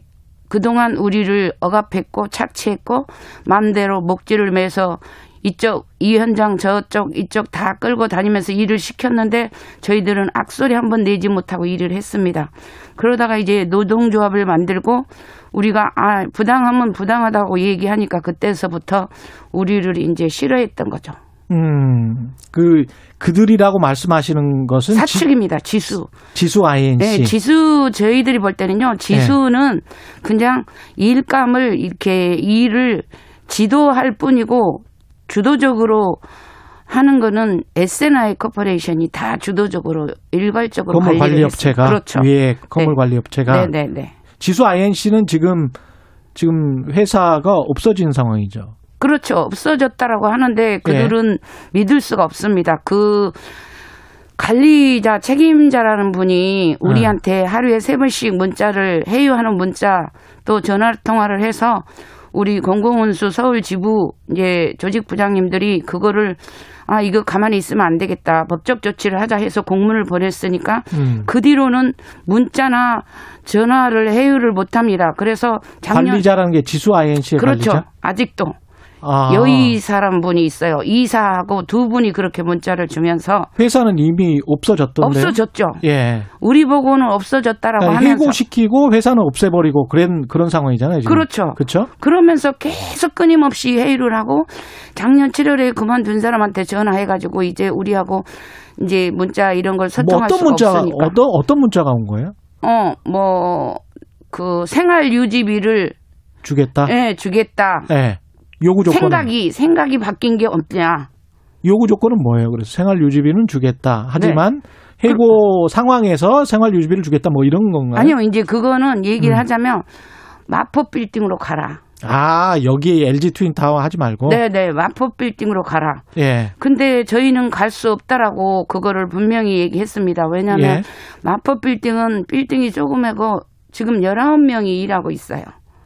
그동안 우리를 억압했고 착취했고 마음대로 목줄을 매서 이쪽 이 현장 저쪽 이쪽 다 끌고 다니면서 일을 시켰는데 저희들은 악소리 한 번 내지 못하고 일을 했습니다. 그러다가 이제 노동조합을 만들고 우리가 아 부당하면 부당하다고 얘기하니까 그때서부터 우리를 이제 싫어했던 거죠. 음, 그 그들이라고 말씀하시는 것은 사측입니다. 지 수. 지, 수 INC. 네, 지수 저희들이 볼 때는요. 지수는 그냥 일감을 이렇게 일을 지도할 뿐이고 주도적으로 하는 거는 S&I 코퍼레이션이 다 주도적으로 일괄적으로 건물 관리 업체가. 그렇죠. 위에 건물 네. 관리 업체가 네, 네, 네. 지수 INC는 지금 지금 회사가 없어진 상황이죠. 그렇죠. 없어졌다라고 하는데 그들은 믿을 수가 없습니다. 그 관리자 책임자라는 분이 우리한테 하루에 세 번씩 문자를 회유하는 문자 또 전화 통화를 해서 우리 공공운수 서울 지부 이제 조직 부장님들이 그거를 아 이거 가만히 있으면 안 되겠다 법적 조치를 하자 해서 공문을 보냈으니까 음. 그 뒤로는 문자나 전화를 회유를 못합니다. 그래서 작년 관리자라는 게 지수 INC의 그렇죠 관리자. 아직도 아. 여의 사람 분이 있어요. 이사하고 두 분이 그렇게 문자를 주면서 회사는 이미 없어졌던데. 없어졌죠. 예. 우리 보고는 없어졌다라고 그러니까 하면서 해고시키고 회사는 없애버리고 그런 그런 상황이잖아요. 지금. 그렇죠. 그렇죠. 그러면서 계속 끊임없이 회의를 하고 작년 7월에 그만둔 사람한테 전화해가지고 이제 우리하고 이제 문자 이런 걸뭐 소통할 어떤 수가 문자가 없으니까. 어떤 어떤 문자가 온 거예요? 어, 뭐, 그 생활 유지비를 주겠다. 예, 주겠다. 예. 요구 조건 생각이 생각이 바뀐 게 없냐. 요구 조건은 뭐예요? 그래서 생활 유지비는 주겠다. 하지만 네. 해고 상황에서 생활 유지비를 주겠다 뭐 이런 건가요? 아니요, 이제 그거는 얘기를 음. 하자면 마포 빌딩으로 가라. 아, 여기 LG 트윈 타워 하지 말고. 네 네, 마포 빌딩으로 가라. 예. 근데 저희는 갈 수 없다라고 그거를 분명히 얘기했습니다. 왜냐하면 예. 마포 빌딩은 빌딩이 조그만하고 지금 19명이 일하고 있어요.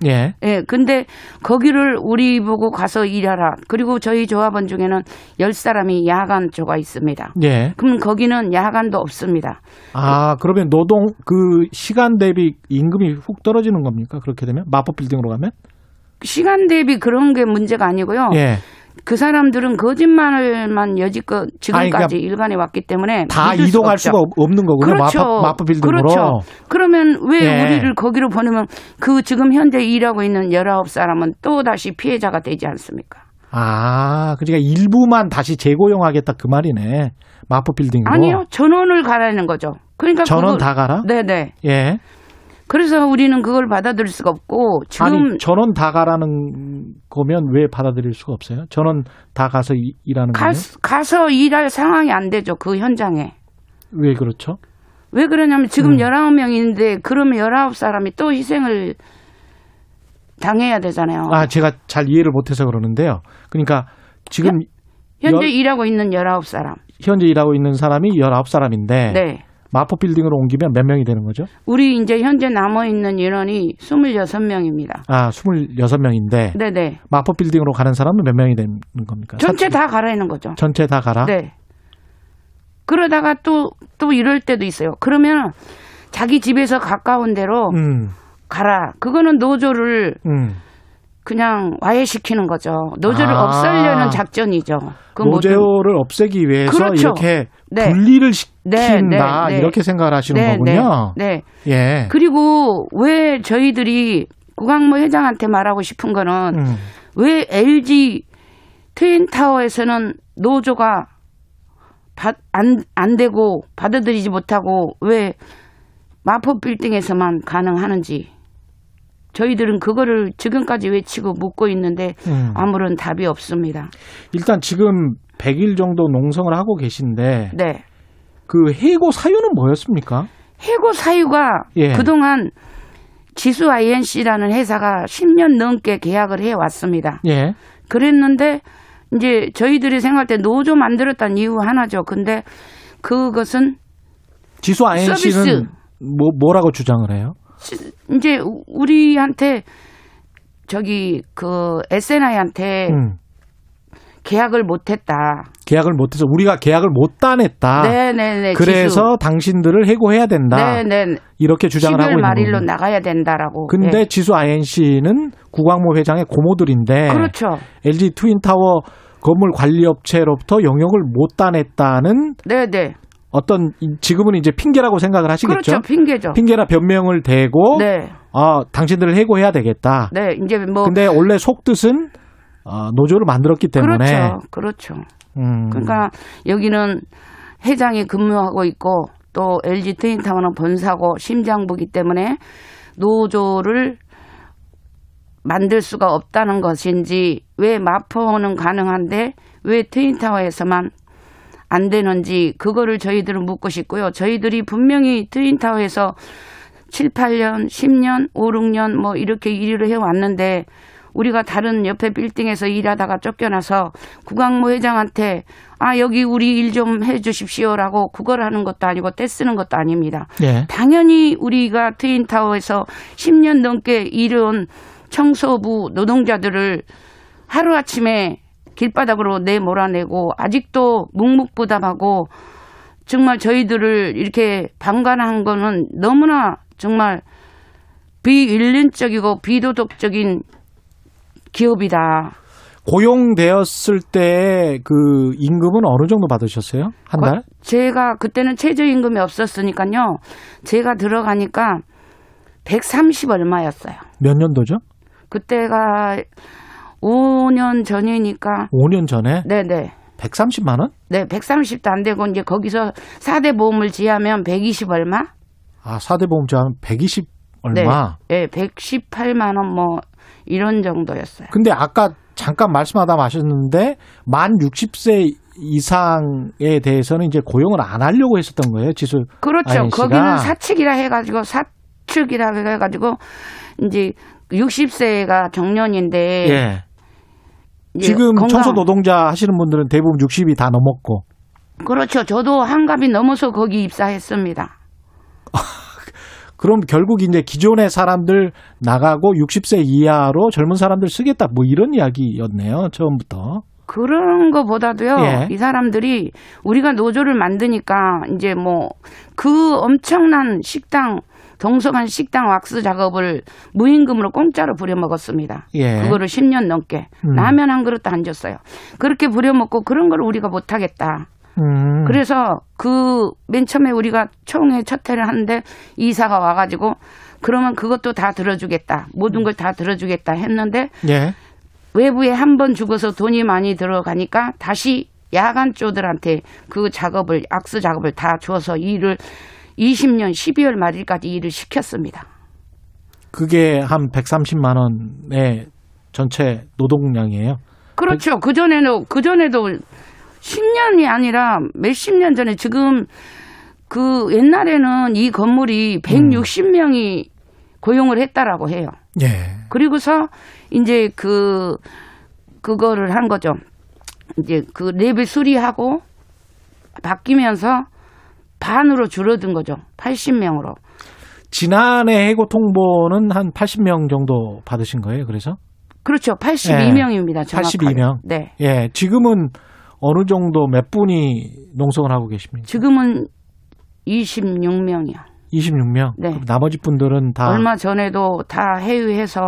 예. 예, 근데 거기를 우리 보고 가서 일하라. 그리고 저희 조합원 중에는 10사람이 야간 조가 있습니다. 예. 그럼 거기는 야간도 없습니다. 아, 그러면 노동 그 시간 대비 임금이 훅 떨어지는 겁니까? 그렇게 되면 마포 빌딩으로 가면? 시간 대비 그런 게 문제가 아니고요. 예. 그 사람들은 거짓말만 여지껏 지금까지 아니, 그러니까 일관해 왔기 때문에 다 이동할. 수가 없- 없는 거군요. 그렇죠. 마포, 마포 빌딩으로. 그렇죠. 그러면 왜 예. 우리를 거기로 보내면 그 지금 현재 일하고 있는 19사람은 또 다시 피해자가 되지 않습니까? 아, 그러니까 일부만 다시 재고용하겠다 그 말이네. 마포 빌딩으로. 아니요. 전원을 가라는 거죠. 그러니까 전원 그걸- 다 가라? 네 네. 예. 그래서 우리는 그걸 받아들일 수가 없고 지금 아니, 전원 다 가라는 거면 왜 받아들일 수가 없어요? 전원 다 가서 이- 일하는 가, 거면? 가서 일할 상황이 안 되죠. 그 현장에. 왜 그렇죠? 왜 그러냐면 지금 음. 19명인데 그러면 19사람이 또 희생을 당해야 되잖아요. 아, 제가 잘 이해를 못 해서 그러는데요. 그러니까 지금 현재 여- 일하고 있는 19사람. 현재 일하고 있는 사람이 19사람인데 네. 마포 빌딩으로 옮기면 몇 명이 되는 거죠? 우리 이제 현재 남아 있는 인원이 26명입니다. 아, 26명인데 네 네. 마포 빌딩으로 가는 사람은 몇 명이 되는 겁니까? 전체 사- 다 가라는 거죠. 전체 다 가라? 네. 그러다가 또, 또 이럴 때도 있어요. 그러면 자기 집에서 가까운 데로 음. 가라. 그거는 노조를 음. 그냥 와해시키는 거죠. 노조를 아. 없애려는 작전이죠. 그 노조를 없애기 위해서 그렇죠. 이렇게 네. 분리를 네, 시킨다 네, 네. 이렇게 생각을 하시는 네, 거군요. 네. 네. 예. 그리고 왜 저희들이 구광모 회장한테 말하고 싶은 거는 음. 왜 LG 트윈타워에서는 노조가 받, 안, 안 되고 받아들이지 못하고 왜 마포 빌딩에서만 가능하는지 저희들은 그거를 지금까지 외치고 묻고 있는데 음. 아무런 답이 없습니다. 일단 지금 100일 정도 농성을 하고 계신데 네. 그 해고 사유는 뭐였습니까? 해고 사유가 예. 그동안 지수 INC라는 회사가 10년 넘게 계약을 해 왔습니다. 예. 그랬는데 이제 저희들이 생각할 때 노조 만들었다는 이유 하나죠. 근데 그것은 지수 INC는 서비스. 뭐 뭐라고 주장을 해요? 이제 우- 우리한테 저기 그 SNI한테 음. 계약을 못했다. 계약을 못해서 우리가 계약을 못 따냈다. 네네네. 그래서 당신들을 해고해야 된다. 네네. 이렇게 주장을 10월 하고 있는 말일로 거군요. 나가야 된다라고. 근데 네. 지수 INC는 구광모 회장의 고모들인데 그렇죠. LG 트윈타워 건물 관리업체로부터 영역을 못 따냈다는 네네. 어떤 이- 지금은 이제 핑계라고 생각을 하시겠죠. 그렇죠. 핑계죠. 핑계나 변명을 대고 네. 아 당신들을 해고해야 되겠다. 네. 이제 뭐 근데 원래 속 뜻은 어, 노조를 만들었기 때문에 그렇죠. 그렇죠. 음, 그러니까 여기는 회장이 근무하고 있고 또 LG 트윈타워는 본사고 심장부기 때문에 노조를 만들 수가 없다는 것인지 왜 마포는 가능한데 왜 트윈타워에서만 안 되는지 그거를 저희들은 묻고 싶고요. 저희들이 분명히 트윈타워에서 7, 8년, 10년, 5, 6년 뭐 이렇게 일을 해왔는데 우리가 다른 옆에 빌딩에서 일하다가 쫓겨나서 구광모 회장한테 아 여기 우리 일 좀 해주십시오라고 그걸 하는 것도 아니고 떼쓰는 것도 아닙니다. 예. 당연히 우리가 트윈타워에서 10년 넘게 일해온 청소부 노동자들을 하루아침에 길바닥으로 내 몰아내고 아직도 묵묵부답하고 정말 저희들을 이렇게 방관한 거는 너무나 정말 비윤리적이고 비도덕적인 기업이다. 고용되었을 때 그 임금은 어느 정도 받으셨어요? 한 달? 제가 그때는 최저임금이 없었으니까요. 제가 들어가니까 130 얼마였어요. 몇 년도죠? 그때가 5년 전이니까 5년 전에 네네. 130만 원? 네, 130도 안 되고 이제 거기서 4대 보험을 지하면 120 얼마? 아, 4대 보험자 한120 얼마? 네, 네 118만 원 뭐 이런 정도였어요. 근데 아까 잠깐 말씀하다 마셨는데 만 60세 이상에 대해서는 이제 고용을 안 하려고 했었던 거예요, 지수. 그렇죠. 거기는 사측이라 해가지고 사측이라 해가지고 이제 60세가 정년인데 예. 지금 건강- 청소 노동자 하시는 분들은 대부분 60이 다 넘었고. 그렇죠. 저도 한갑이 넘어서 거기 입사했습니다. 그럼 결국 이제 기존의 사람들 나가고 60세 이하로 젊은 사람들 쓰겠다 뭐 이런 이야기였네요 처음부터. 그런 거보다도요, 예. 이 사람들이 우리가 노조를 만드니까 이제 뭐 그 엄청난 식당, 동서간 식당 왁스 작업을 무임금으로 공짜로 부려먹었습니다. 예. 그거를 10년 넘게. 음. 라면 한 그릇도 안 줬어요. 그렇게 부려먹고 그런 걸 우리가 못하겠다. 음. 그래서 그 맨 처음에 우리가 총회 첫 회를 하는데 이사가 와가지고 그러면 그것도 다 들어주겠다. 모든 걸 다 들어주겠다 했는데 예. 외부에 한 번 죽어서 돈이 많이 들어가니까 다시 야간조들한테 그 작업을 악스 작업을 다 줘서 일을 20년 12월 말일까지 일을 시켰습니다. 그게 한 130만 원의 전체 노동량이에요. 그렇죠. 그 전에는 그 전에도 10년이 아니라 몇십 년 전에 지금 그 옛날에는 이 건물이 160명이 고용을 했다라고 해요. 예. 그리고서 이제 그 그거를 한 거죠. 이제 그 랩을 수리하고 바뀌면서 반으로 줄어든 거죠. 80명으로. 지난해 해고 통보는 한 80명 정도 받으신 거예요. 그래서 그렇죠. 82명입니다. 정확하게. 82명. 네. 예. 지금은 어느 정도 몇 분이 농성을 하고 계십니까? 지금은 26명이요. 26명. 네. 나머지 분들은 다 얼마 전에도 다 해외해서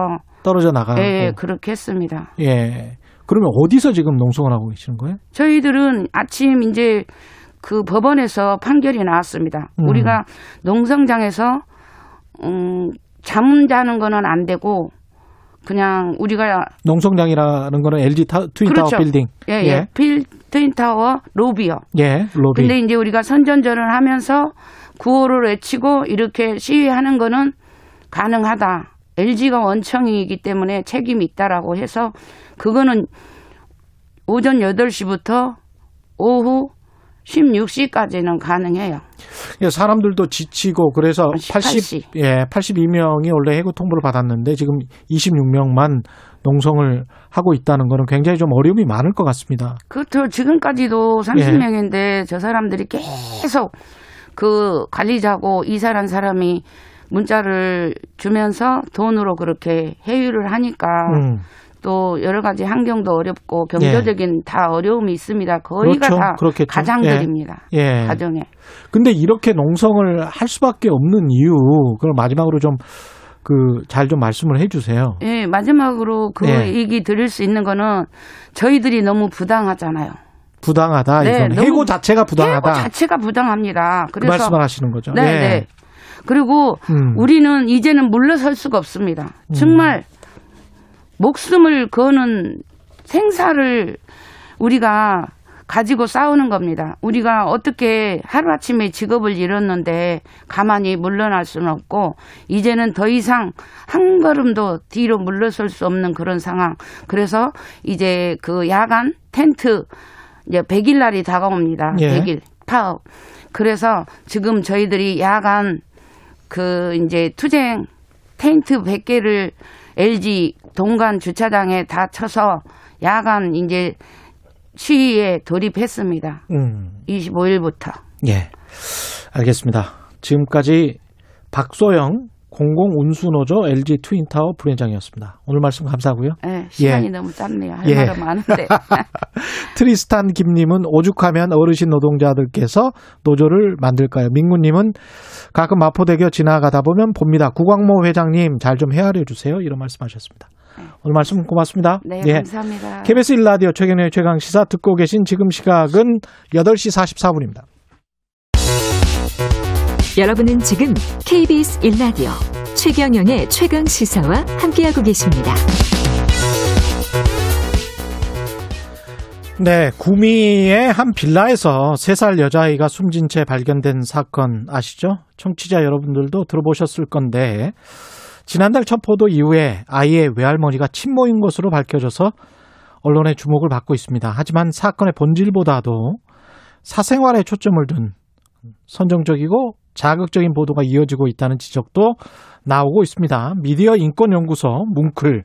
떨어져 나가고. 예, 그렇게 했습니다. 예. 그러면 어디서 지금 농성을 하고 계시는 거예요? 저희들은 아침 이제 그 법원에서 판결이 나왔습니다. 음. 우리가 농성장에서 음, 잠 자는 거는 안 되고 그냥 우리가 농성장이라는 거는 LG 타, 트윈타워 그렇죠. 빌딩. 예, 예. 필 트윈타워 로비요. 예, 로비. 근데 이제 우리가 선전전을 하면서 구호를 외치고 이렇게 시위하는 거는 가능하다. LG가 원청이기 때문에 책임이 있다라고 해서 그거는 오전 8시부터 오후 16시까지는 가능해요. 예, 사람들도 지치고 그래서 80, 18시. 예, 82명이 원래 해고 통보를 받았는데 지금 26명만 농성을 하고 있다는 거는 굉장히 좀 어려움이 많을 것 같습니다. 그렇죠. 지금까지도 30명인데 저 사람들이 계속 그 관리자고 이사란 사람이 문자를 주면서 돈으로 그렇게 회유를 하니까 음. 또 여러 가지 환경도 어렵고 경제적인 다 어려움이 있습니다. 거의가 그렇죠. 다 그렇겠죠. 가장들입니다. 예. 가정에. 근데 이렇게 농성을 할 수밖에 없는 이유, 그걸 마지막으로 좀, 그, 잘 좀 말씀을 해 주세요. 예, 마지막으로 그 예. 얘기 드릴 수 있는 거는 저희들이 너무 부당하잖아요. 부당하다. 네, 해고 자체가 부당하다. 해고 자체가 부당합니다. 그 그래서 말씀을 하시는 거죠. 네, 예. 네. 그리고 음. 우리는 이제는 물러설 수가 없습니다. 정말 목숨을 거는 생사를 우리가 가지고 싸우는 겁니다. 우리가 어떻게 하루아침에 직업을 잃었는데 가만히 물러날 수는 없고 이제는 더 이상 한 걸음도 뒤로 물러설 수 없는 그런 상황. 그래서 이제 그 야간 텐트 이제 100일 날이 다가옵니다. 예. 100일 파업. 그래서 지금 저희들이 야간 그 이제 투쟁 텐트 100개를 LG 동관 주차장에 다 쳐서 야간 이제 시위에 돌입했습니다. 음. 25일부터. 예. 알겠습니다. 지금까지 박소영 공공운수노조 LG 트윈타워 분회장이었습니다. 오늘 말씀 감사하고요. 예, 시간이 예. 너무 짧네요. 할 예. 말은 많은데. 트리스탄 김님은 오죽하면 어르신 노동자들께서 노조를 만들까요? 민구님은 가끔 마포대교 지나가다 보면 봅니다. 구광모 회장님 잘 좀 헤아려 주세요. 이런 말씀하셨습니다. 오늘 말씀 고맙습니다. 네, 예. 감사합니다. KBS 1라디오 최경의 최강 시사 듣고 계신 지금 시각은 8시 44분입니다. 여러분은 지금 KBS 1라디오 최경영의 최강 시사와 함께하고 계십니다. 네, 구미의 한 빌라에서 3살 여자아이가 숨진 채 발견된 사건 아시죠? 청취자 여러분들도 들어보셨을 건데 지난달 첫 포도 이후에 아이의 외할머니가 친모인 것으로 밝혀져서 언론의 주목을 받고 있습니다. 하지만 사건의 본질보다도 사생활에 초점을 둔 선정적이고 자극적인 보도가 이어지고 있다는 지적도 나오고 있습니다. 미디어 인권연구소 뭉클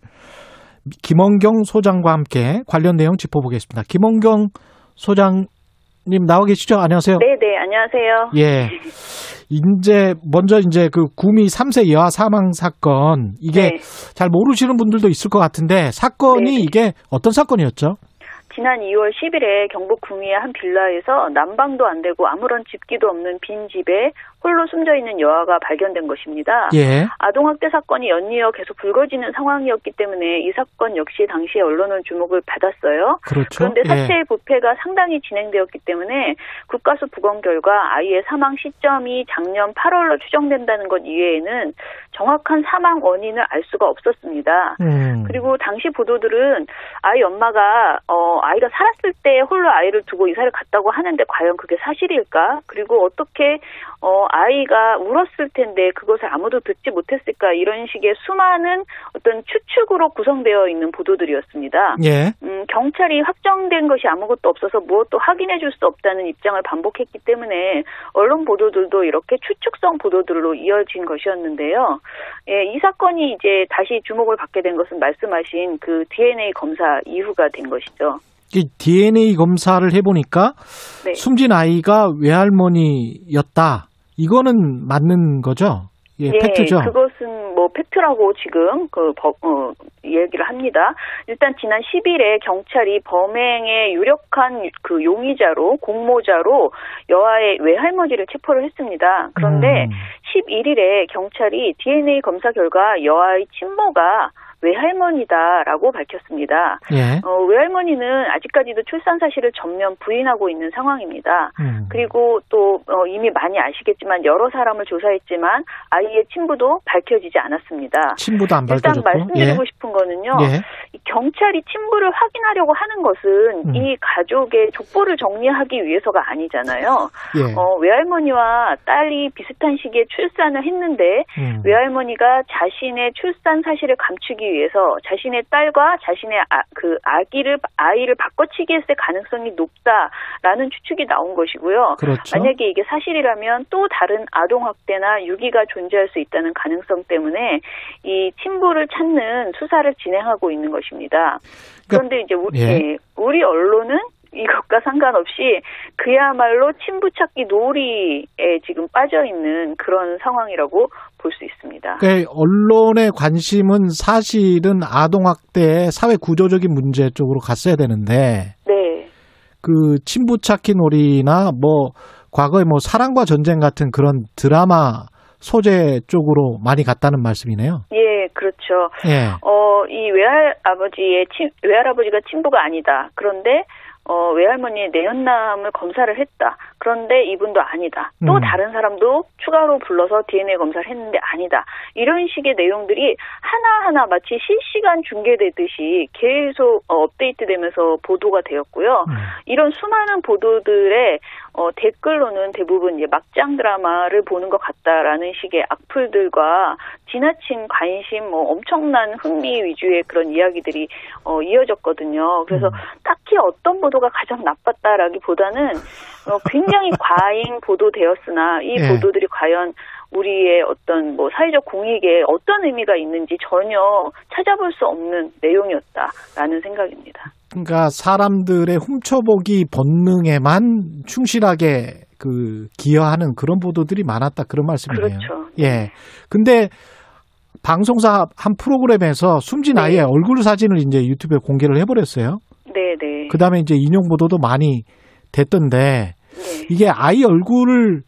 김원경 소장과 함께 관련 내용 짚어보겠습니다. 김원경 소장님 나와 계시죠? 안녕하세요. 네, 네, 안녕하세요. 예. 이제 먼저 이제 그 구미 3세 여아 사망 사건 이게 네. 잘 모르시는 분들도 있을 것 같은데 사건이 네, 네. 이게 어떤 사건이었죠? 지난 2월 10일에 경북 구미의 한 빌라에서 난방도 안 되고 아무런 집기도 없는 빈 집에 홀로 숨져 있는 여아가 발견된 것입니다. 예. 아동학대 사건이 연이어 계속 불거지는 상황이었기 때문에 이 사건 역시 당시에 언론은 주목을 받았어요. 그렇죠. 그런데 예. 사체의 부패가 상당히 진행되었기 때문에 국가수 부검 결과 아이의 사망 시점이 작년 8월로 추정된다는 것 이외에는 정확한 사망 원인을 알 수가 없었습니다. 음. 그리고 당시 보도들은 아이 엄마가 어 아이가 살았을 때 홀로 아이를 두고 이사를 갔다고 하는데 과연 그게 사실일까? 그리고 어떻게 어 아이가 울었을 텐데 그것을 아무도 듣지 못했을까? 이런 식의 수많은 어떤 추측으로 구성되어 있는 보도들이었습니다. 예. 음, 경찰이 확정된 것이 아무것도 없어서 무엇도 확인해 줄 수 없다는 입장을 반복했기 때문에 언론 보도들도 이렇게 추측성 보도들로 이어진 것이었는데요. 예, 이 사건이 이제 다시 주목을 받게 된 것은 말씀하신 그 DNA 검사 이후가 된 것이죠. 이 DNA 검사를 해보니까 네. 숨진 아이가 외할머니였다. 이거는 맞는 거죠? 예, 팩트죠. 그것은 뭐 팩트라고 지금 그 법, 어, 얘기를 합니다. 일단 지난 10일에 경찰이 범행의 유력한 그 용의자로 공모자로 여아의 외할머니를 체포를 했습니다. 그런데 음. 11일에 경찰이 DNA 검사 결과 여아의 친모가 외할머니다라고 밝혔습니다. 예. 어, 외할머니는 아직까지도 출산 사실을 전면 부인하고 있는 상황입니다. 음. 그리고 또 어, 이미 많이 아시겠지만 여러 사람을 조사했지만 아이의 친부도 밝혀지지 않았습니다. 친부도 안 일단 밝혀졌고. 말씀드리고 예. 싶은 거는요. 예. 이 경찰이 친부를 확인하려고 하는 것은 음. 이 가족의 족보를 정리하기 위해서가 아니잖아요. 예. 어, 외할머니와 딸이 비슷한 시기에 출산을 했는데 음. 외할머니가 자신의 출산 사실을 감추기 위해서 자신의 딸과 자신의 아, 그 아기를 아이를 바꿔치기 했을 가능성이 높다라는 추측이 나온 것이고요. 그렇죠. 만약에 이게 사실이라면 또 다른 아동 학대나 유기가 존재할 수 있다는 가능성 때문에 이 친부를 찾는 수사를 진행하고 있는 것입니다. 그런데 이제 우리, 예. 예, 우리 언론은 이것과 상관없이 그야말로 친부 찾기 놀이에 지금 빠져 있는 그런 상황이라고 볼 수 있습니다. 그러니까 언론의 관심은 사실은 아동학대의 사회 구조적인 문제 쪽으로 갔어야 되는데 네. 그 친부찾기 놀이나 뭐 과거에 뭐 사랑과 전쟁 같은 그런 드라마 소재 쪽으로 많이 갔다는 말씀이네요. 예, 그렇죠. 예. 어, 이 외할아버지의 친, 외할아버지가 친부가 아니다. 그런데 어, 외할머니의 내연남을 검사를 했다. 그런데 이분도 아니다. 또 음. 다른 사람도 추가로 불러서 DNA 검사를 했는데 아니다. 이런 식의 내용들이 하나하나 마치 실시간 중계되듯이 계속 어, 업데이트되면서 보도가 되었고요. 이런 수많은 보도들의 어, 댓글로는 대부분 이제 막장 드라마를 보는 것 같다라는 식의 악플들과 지나친 관심, 뭐 엄청난 흥미 위주의 그런 이야기들이 어, 이어졌거든요. 그래서 딱히 어떤 보도가 가장 나빴다라기보다는 어, 굉장히 과잉 보도되었으나 이 예. 보도들이 과연 우리의 어떤 뭐 사회적 공익에 어떤 의미가 있는지 전혀 찾아볼 수 없는 내용이었다라는 생각입니다. 그러니까 사람들의 훔쳐보기 본능에만 충실하게 그 기여하는 그런 보도들이 많았다 그런 말씀이네요. 그렇죠. 예. 근데 방송사 한 프로그램에서 숨진 네. 아이의 얼굴 사진을 이제 유튜브에 공개를 해버렸어요. 네, 네. 그 다음에 이제 인용 보도도 많이 됐던데 이게 아이 얼굴을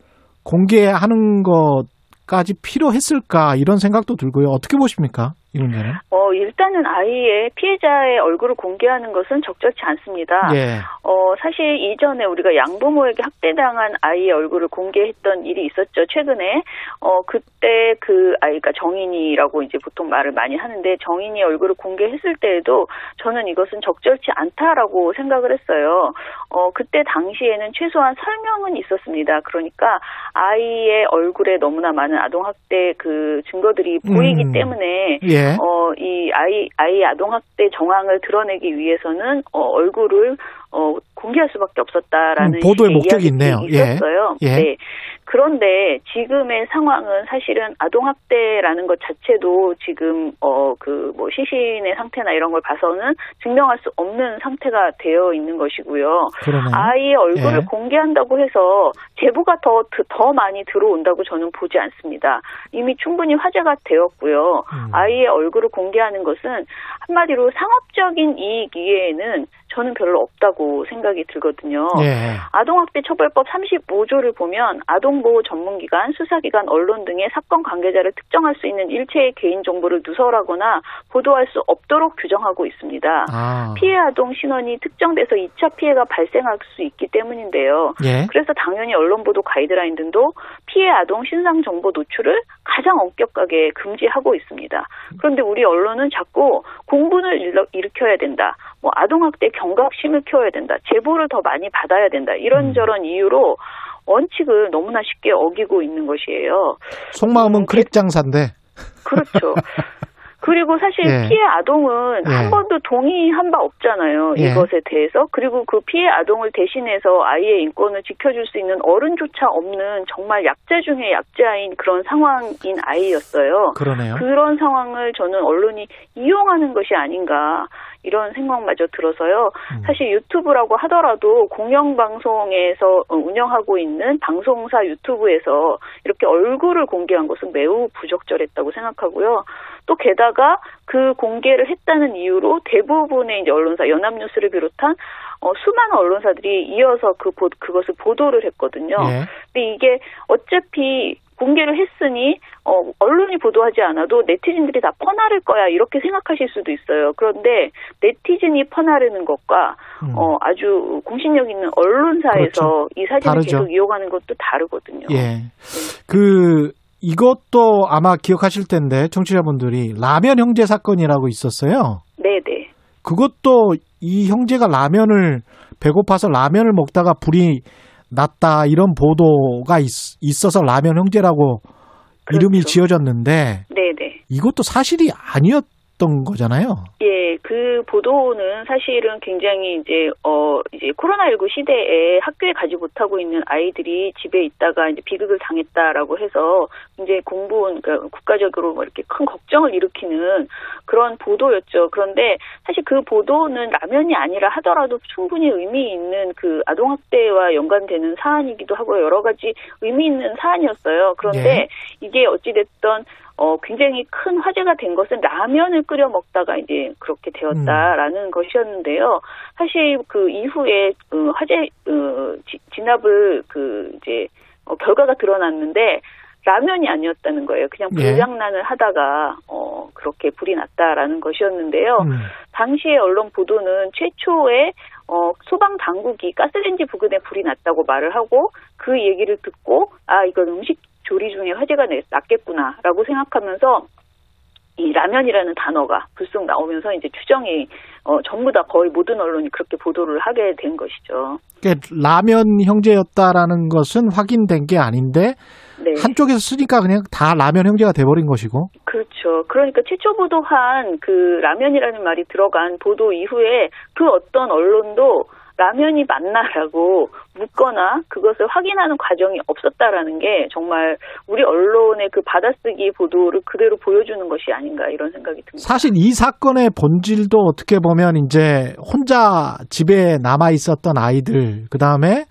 공개하는 것까지 필요했을까 이런 생각도 들고요. 어떻게 보십니까? 이 문제는? 어, 일단은 아이의 피해자의 얼굴을 공개하는 것은 적절치 않습니다. 예. 어, 사실 이전에 우리가 양부모에게 학대당한 아이의 얼굴을 공개했던 일이 있었죠. 최근에. 어, 그때 그 아이가 정인이라고 이제 보통 말을 많이 하는데 정인이 얼굴을 공개했을 때에도 저는 이것은 적절치 않다라고 생각을 했어요. 어, 그때 당시에는 최소한 설명은 있었습니다. 그러니까 아이의 얼굴에 너무나 많은 아동학대 그 증거들이 보이기 음. 때문에 예. 어, 이 아이, 아이 아동학대 정황을 드러내기 위해서는, 어, 얼굴을, 어, 공개할 수밖에 없었다라는 음, 보도의 목적이 있네요. 예. 있었어요. 예. 네. 그런데 지금의 상황은 사실은 아동 학대라는 것 자체도 지금, 어, 그, 뭐, 시신의 상태나 이런 걸 봐서는 증명할 수 없는 상태가 되어 있는 것이고요. 아이의 얼굴을 예. 공개한다고 해서 제보가 더, 더 많이 들어온다고 저는 보지 않습니다. 이미 충분히 화제가 되었고요. 음. 아이의 얼굴을 공개하는 것은 한마디로 상업적인 이익 이외에는 저는 별로 없다고 생각 이 들거든요. 예. 아동학대 처벌법 35조를 보면 아동보호 전문기관, 수사기관, 언론 등의 사건 관계자를 특정할 수 있는 일체의 개인정보를 누설하거나 보도할 수 없도록 규정하고 있습니다. 아. 피해 아동 신원이 특정돼서 2차 피해가 발생할 수 있기 때문인데요. 예. 그래서 당연히 언론 보도 가이드라인 등도 피해 아동 신상 정보 노출을 가장 엄격하게 금지하고 있습니다. 그런데 우리 언론은 자꾸 공분을 일으- 일으켜야 된다. 뭐 아동학대 경각심을 키워야 된다. 제보를 더 많이 받아야 된다. 이런저런 이유로 원칙을 너무나 쉽게 어기고 있는 것이에요. 속마음은 크릭 장사인데. 그렇죠. 그리고 사실 예. 피해 아동은 예. 한 번도 동의한 바 없잖아요. 예. 이것에 대해서. 그리고 그 피해 아동을 대신해서 아이의 인권을 지켜줄 수 있는 어른조차 없는 정말 약자 중에 약자인 그런 상황인 아이였어요. 그러네요. 그런 상황을 저는 언론이 이용하는 것이 아닌가 이런 생각마저 들어서요. 음. 사실 유튜브라고 하더라도 공영방송에서 어, 운영하고 있는 방송사 유튜브에서 이렇게 얼굴을 공개한 것은 매우 부적절했다고 생각하고요. 또 게다가 그 공개를 했다는 이유로 대부분의 이제 언론사 연합뉴스를 비롯한 어, 수많은 언론사들이 이어서 그 보, 그것을 보도를 했거든요. 예. 근데 이게 어차피 공개를 했으니 어, 언론이 보도하지 않아도 네티즌들이 다 퍼나를 거야 이렇게 생각하실 수도 있어요. 그런데 네티즌이 퍼나르는 것과 음. 어, 아주 공신력 있는 언론사에서 그렇죠. 이 사진을 다르죠. 계속 이용하는 것도 다르거든요. 예. 그 이것도 아마 기억하실 텐데 청취자분들이 라면 형제 사건이라고 있었어요. 네 네. 그것도 이 형제가 라면을 배고파서 라면을 먹다가 불이 났다 이런 보도가 있, 있어서 라면 형제라고 이름이 지어졌는데 네네. 이것도 사실이 아니었 던 거잖아요. 예, 그 보도는 사실은 굉장히 이제 어 이제 코로나19 시대에 학교에 가지 못하고 있는 아이들이 집에 있다가 이제 비극을 당했다라고 해서 이제 공부원 그러니까 국가적으로 뭐 이렇게 큰 걱정을 일으키는 그런 보도였죠. 그런데 사실 그 보도는 라면이 아니라 하더라도 충분히 의미 있는 그 아동 학대와 연관되는 사안이기도 하고 여러 가지 의미 있는 사안이었어요. 그런데 예. 이게 어찌 됐던 어, 굉장히 큰 화제가 된 것은 라면을 끓여 먹다가 이제 그렇게 되었다라는 것이었는데요. 사실 그 이후에 어, 화제 어, 지- 진압을 그 이제 어, 결과가 드러났는데 라면이 아니었다는 거예요. 그냥 예. 불장난을 하다가 어, 그렇게 불이 났다라는 것이었는데요. 음. 당시의 언론 보도는 최초에 어, 소방 당국이 가스레인지 부근에 불이 났다고 말을 하고 그 얘기를 듣고 아 이건 음식 조리 중에 화재가 내- 났겠구나라고 생각하면서 이 라면이라는 단어가 불쑥 나오면서 이제 추정이 어, 전부 다 거의 모든 언론이 그렇게 보도를 하게 된 것이죠. 그러니까 라면 형제였다라는 것은 확인된 게 아닌데 네. 한쪽에서 쓰니까 그냥 다 라면 형제가 돼버린 것이고. 그렇죠. 그러니까 최초 보도한 그 라면이라는 말이 들어간 보도 이후에 그 어떤 언론도 라면이 맞나라고 묻거나 그것을 확인하는 과정이 없었다라는 게 정말 우리 언론의 그 받아쓰기 보도를 그대로 보여주는 것이 아닌가 이런 생각이 듭니다. 사실 이 사건의 본질도 어떻게 보면 이제 혼자 집에 남아 있었던 아이들, 그 다음에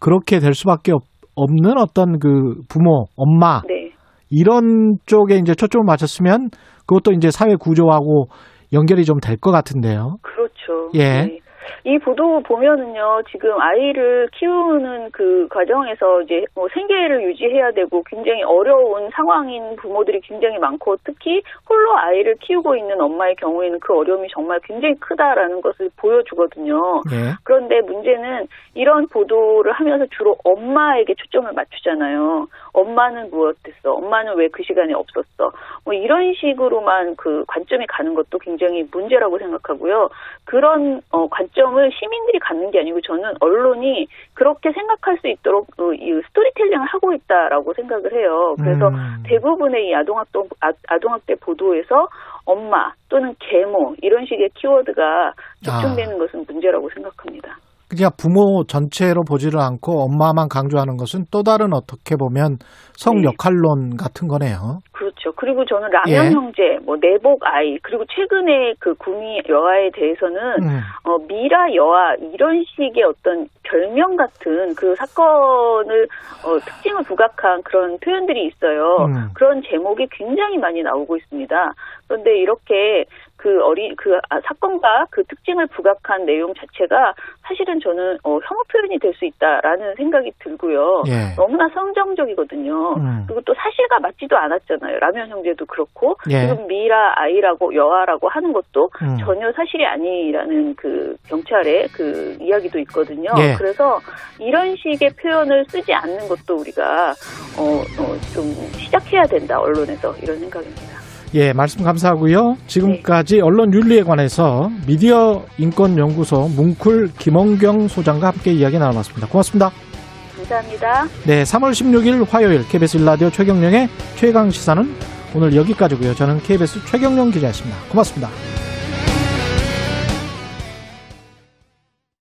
그렇게 될 수밖에 없, 없는 어떤 그 부모, 엄마, 네. 이런 쪽에 이제 초점을 맞췄으면 그것도 이제 사회 구조하고 연결이 좀 될 것 같은데요. 그렇죠. 예. 네. 이 보도 보면은요, 지금 아이를 키우는 그 과정에서 이제 뭐 생계를 유지해야 되고 굉장히 어려운 상황인 부모들이 굉장히 많고 특히 홀로 아이를 키우고 있는 엄마의 경우에는 그 어려움이 정말 굉장히 크다라는 것을 보여주거든요. 예. 그런데 문제는 이런 보도를 하면서 주로 엄마에게 초점을 맞추잖아요. 엄마는 무엇했어? 엄마는 왜 그 시간에 없었어? 뭐 이런 식으로만 그 관점이 가는 것도 굉장히 문제라고 생각하고요. 그런 어, 관점을 시민들이 갖는 게 아니고 저는 언론이 그렇게 생각할 수 있도록 어, 이 스토리텔링을 하고 있다라고 생각을 해요. 그래서 음. 대부분의 이 아동학대, 아- 아동학대 보도에서 엄마 또는 계모 이런 식의 키워드가 집중되는 것은 문제라고 생각합니다. 그냥 부모 전체로 보지를 않고 엄마만 강조하는 것은 또 다른 어떻게 보면 성 네. 역할론 같은 거네요. 그렇죠. 그리고 저는 라면 예. 형제, 뭐 내복 아이, 그리고 최근에 그 구미 여아에 대해서는 음. 어, 미라 여아 이런 식의 어떤 별명 같은 그 사건을 어, 특징을 부각한 그런 표현들이 있어요. 음. 그런 제목이 굉장히 많이 나오고 있습니다. 그런데 이렇게 그 어리 그 아, 사건과 그 특징을 부각한 내용 자체가 사실은 저는 어, 혐오 표현이 될 수 있다라는 생각이 들고요. 예. 너무나 성정적이거든요. 음. 그리고 또 사실과 맞지도 않았잖아요. 라면 형제도 그렇고 예. 지금 미라 아이라고 여아라고 하는 것도 음. 전혀 사실이 아니라는 그 경찰의 그 이야기도 있거든요. 예. 그래서 이런 식의 표현을 쓰지 않는 것도 우리가 어, 어, 좀 시작해야 된다 언론에서 이런 생각입니다. 예, 말씀 감사하고요. 지금까지 언론 윤리에 관해서 미디어 인권 연구소 뭉쿨 김원경 소장과 함께 이야기 나눠봤습니다. 고맙습니다. 감사합니다. 네, 3월 16일 화요일 KBS 일라디오 최경령의 최강 시사는 오늘 여기까지고요. 저는 KBS 최경령 기자였습니다. 고맙습니다.